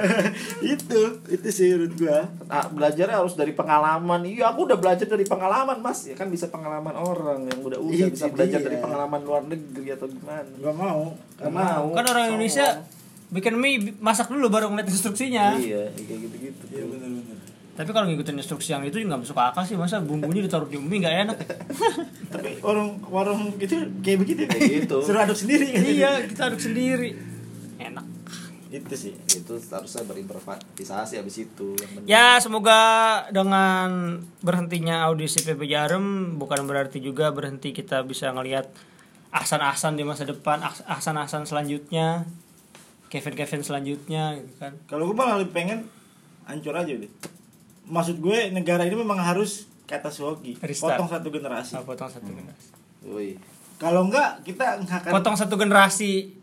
itu, itu sih menurut gua. Ah, belajarnya harus dari pengalaman iya aku udah belajar dari pengalaman mas ya kan bisa pengalaman orang yang udah udah Itu bisa belajar dia. dari pengalaman luar negeri atau gimana Gak mau. Gak mau Kan orang Indonesia bikin mie masak dulu baru ngeliat instruksinya. iya kayak gitu gitu Iya benar-benar. Tapi kalau ngikutin instruksi yang itu nggak masuk akal sih masa bumbunya ditaruh di mie nggak enak. Tapi warung warung itu kayak begitu. Kayak gitu. Suruh aduk sendiri kan. iya, kita aduk sendiri. Enak. Itu sih. itu harusnya berimprovisasi abis itu yang. Ya semoga dengan berhentinya audisi PB Jarum bukan berarti juga berhenti kita bisa ngelihat ahsan-ahsan di masa depan, ahs- ahsan-ahsan selanjutnya, Kevin-Kevin selanjutnya gitu kan. Kalau gue malah lebih pengen hancur aja deh. Maksud gue negara ini memang harus kata Suwoki, Restart. potong satu generasi. Nah, potong satu generasi. Woi. Kalau enggak kita akan Potong satu generasi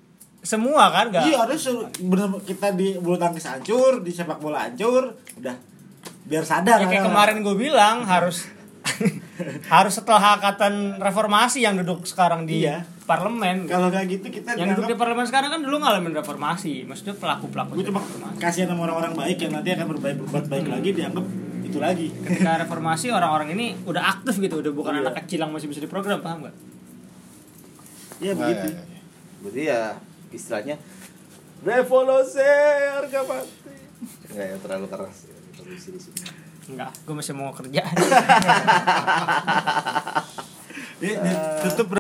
semua kan enggak? Iya, harus bener kita di bulu tangkis hancur, di sepak bola hancur, udah biar sadar. Ya, kayak kemarin gue bilang harus harus setelah angkatan reformasi yang duduk sekarang di Iya. Parlemen. Kalau kayak gitu kita yang duduk di dianggap- parlemen sekarang kan dulu ngalamin reformasi, maksudnya pelaku-pelaku gue cuma kasihan sama orang-orang baik yang nanti akan berbaik berbuat baik lagi dianggap itu lagi ketika reformasi orang-orang ini udah aktif gitu udah bukan Iya. anak kecil yang masih bisa diprogram paham nggak ya begitu Nah, ya, ya. Berarti ya istilahnya revolusi harga mati. Enggak ya terlalu keras ya revolusi di sini. enggak gue masih mau kerja Ya, tutup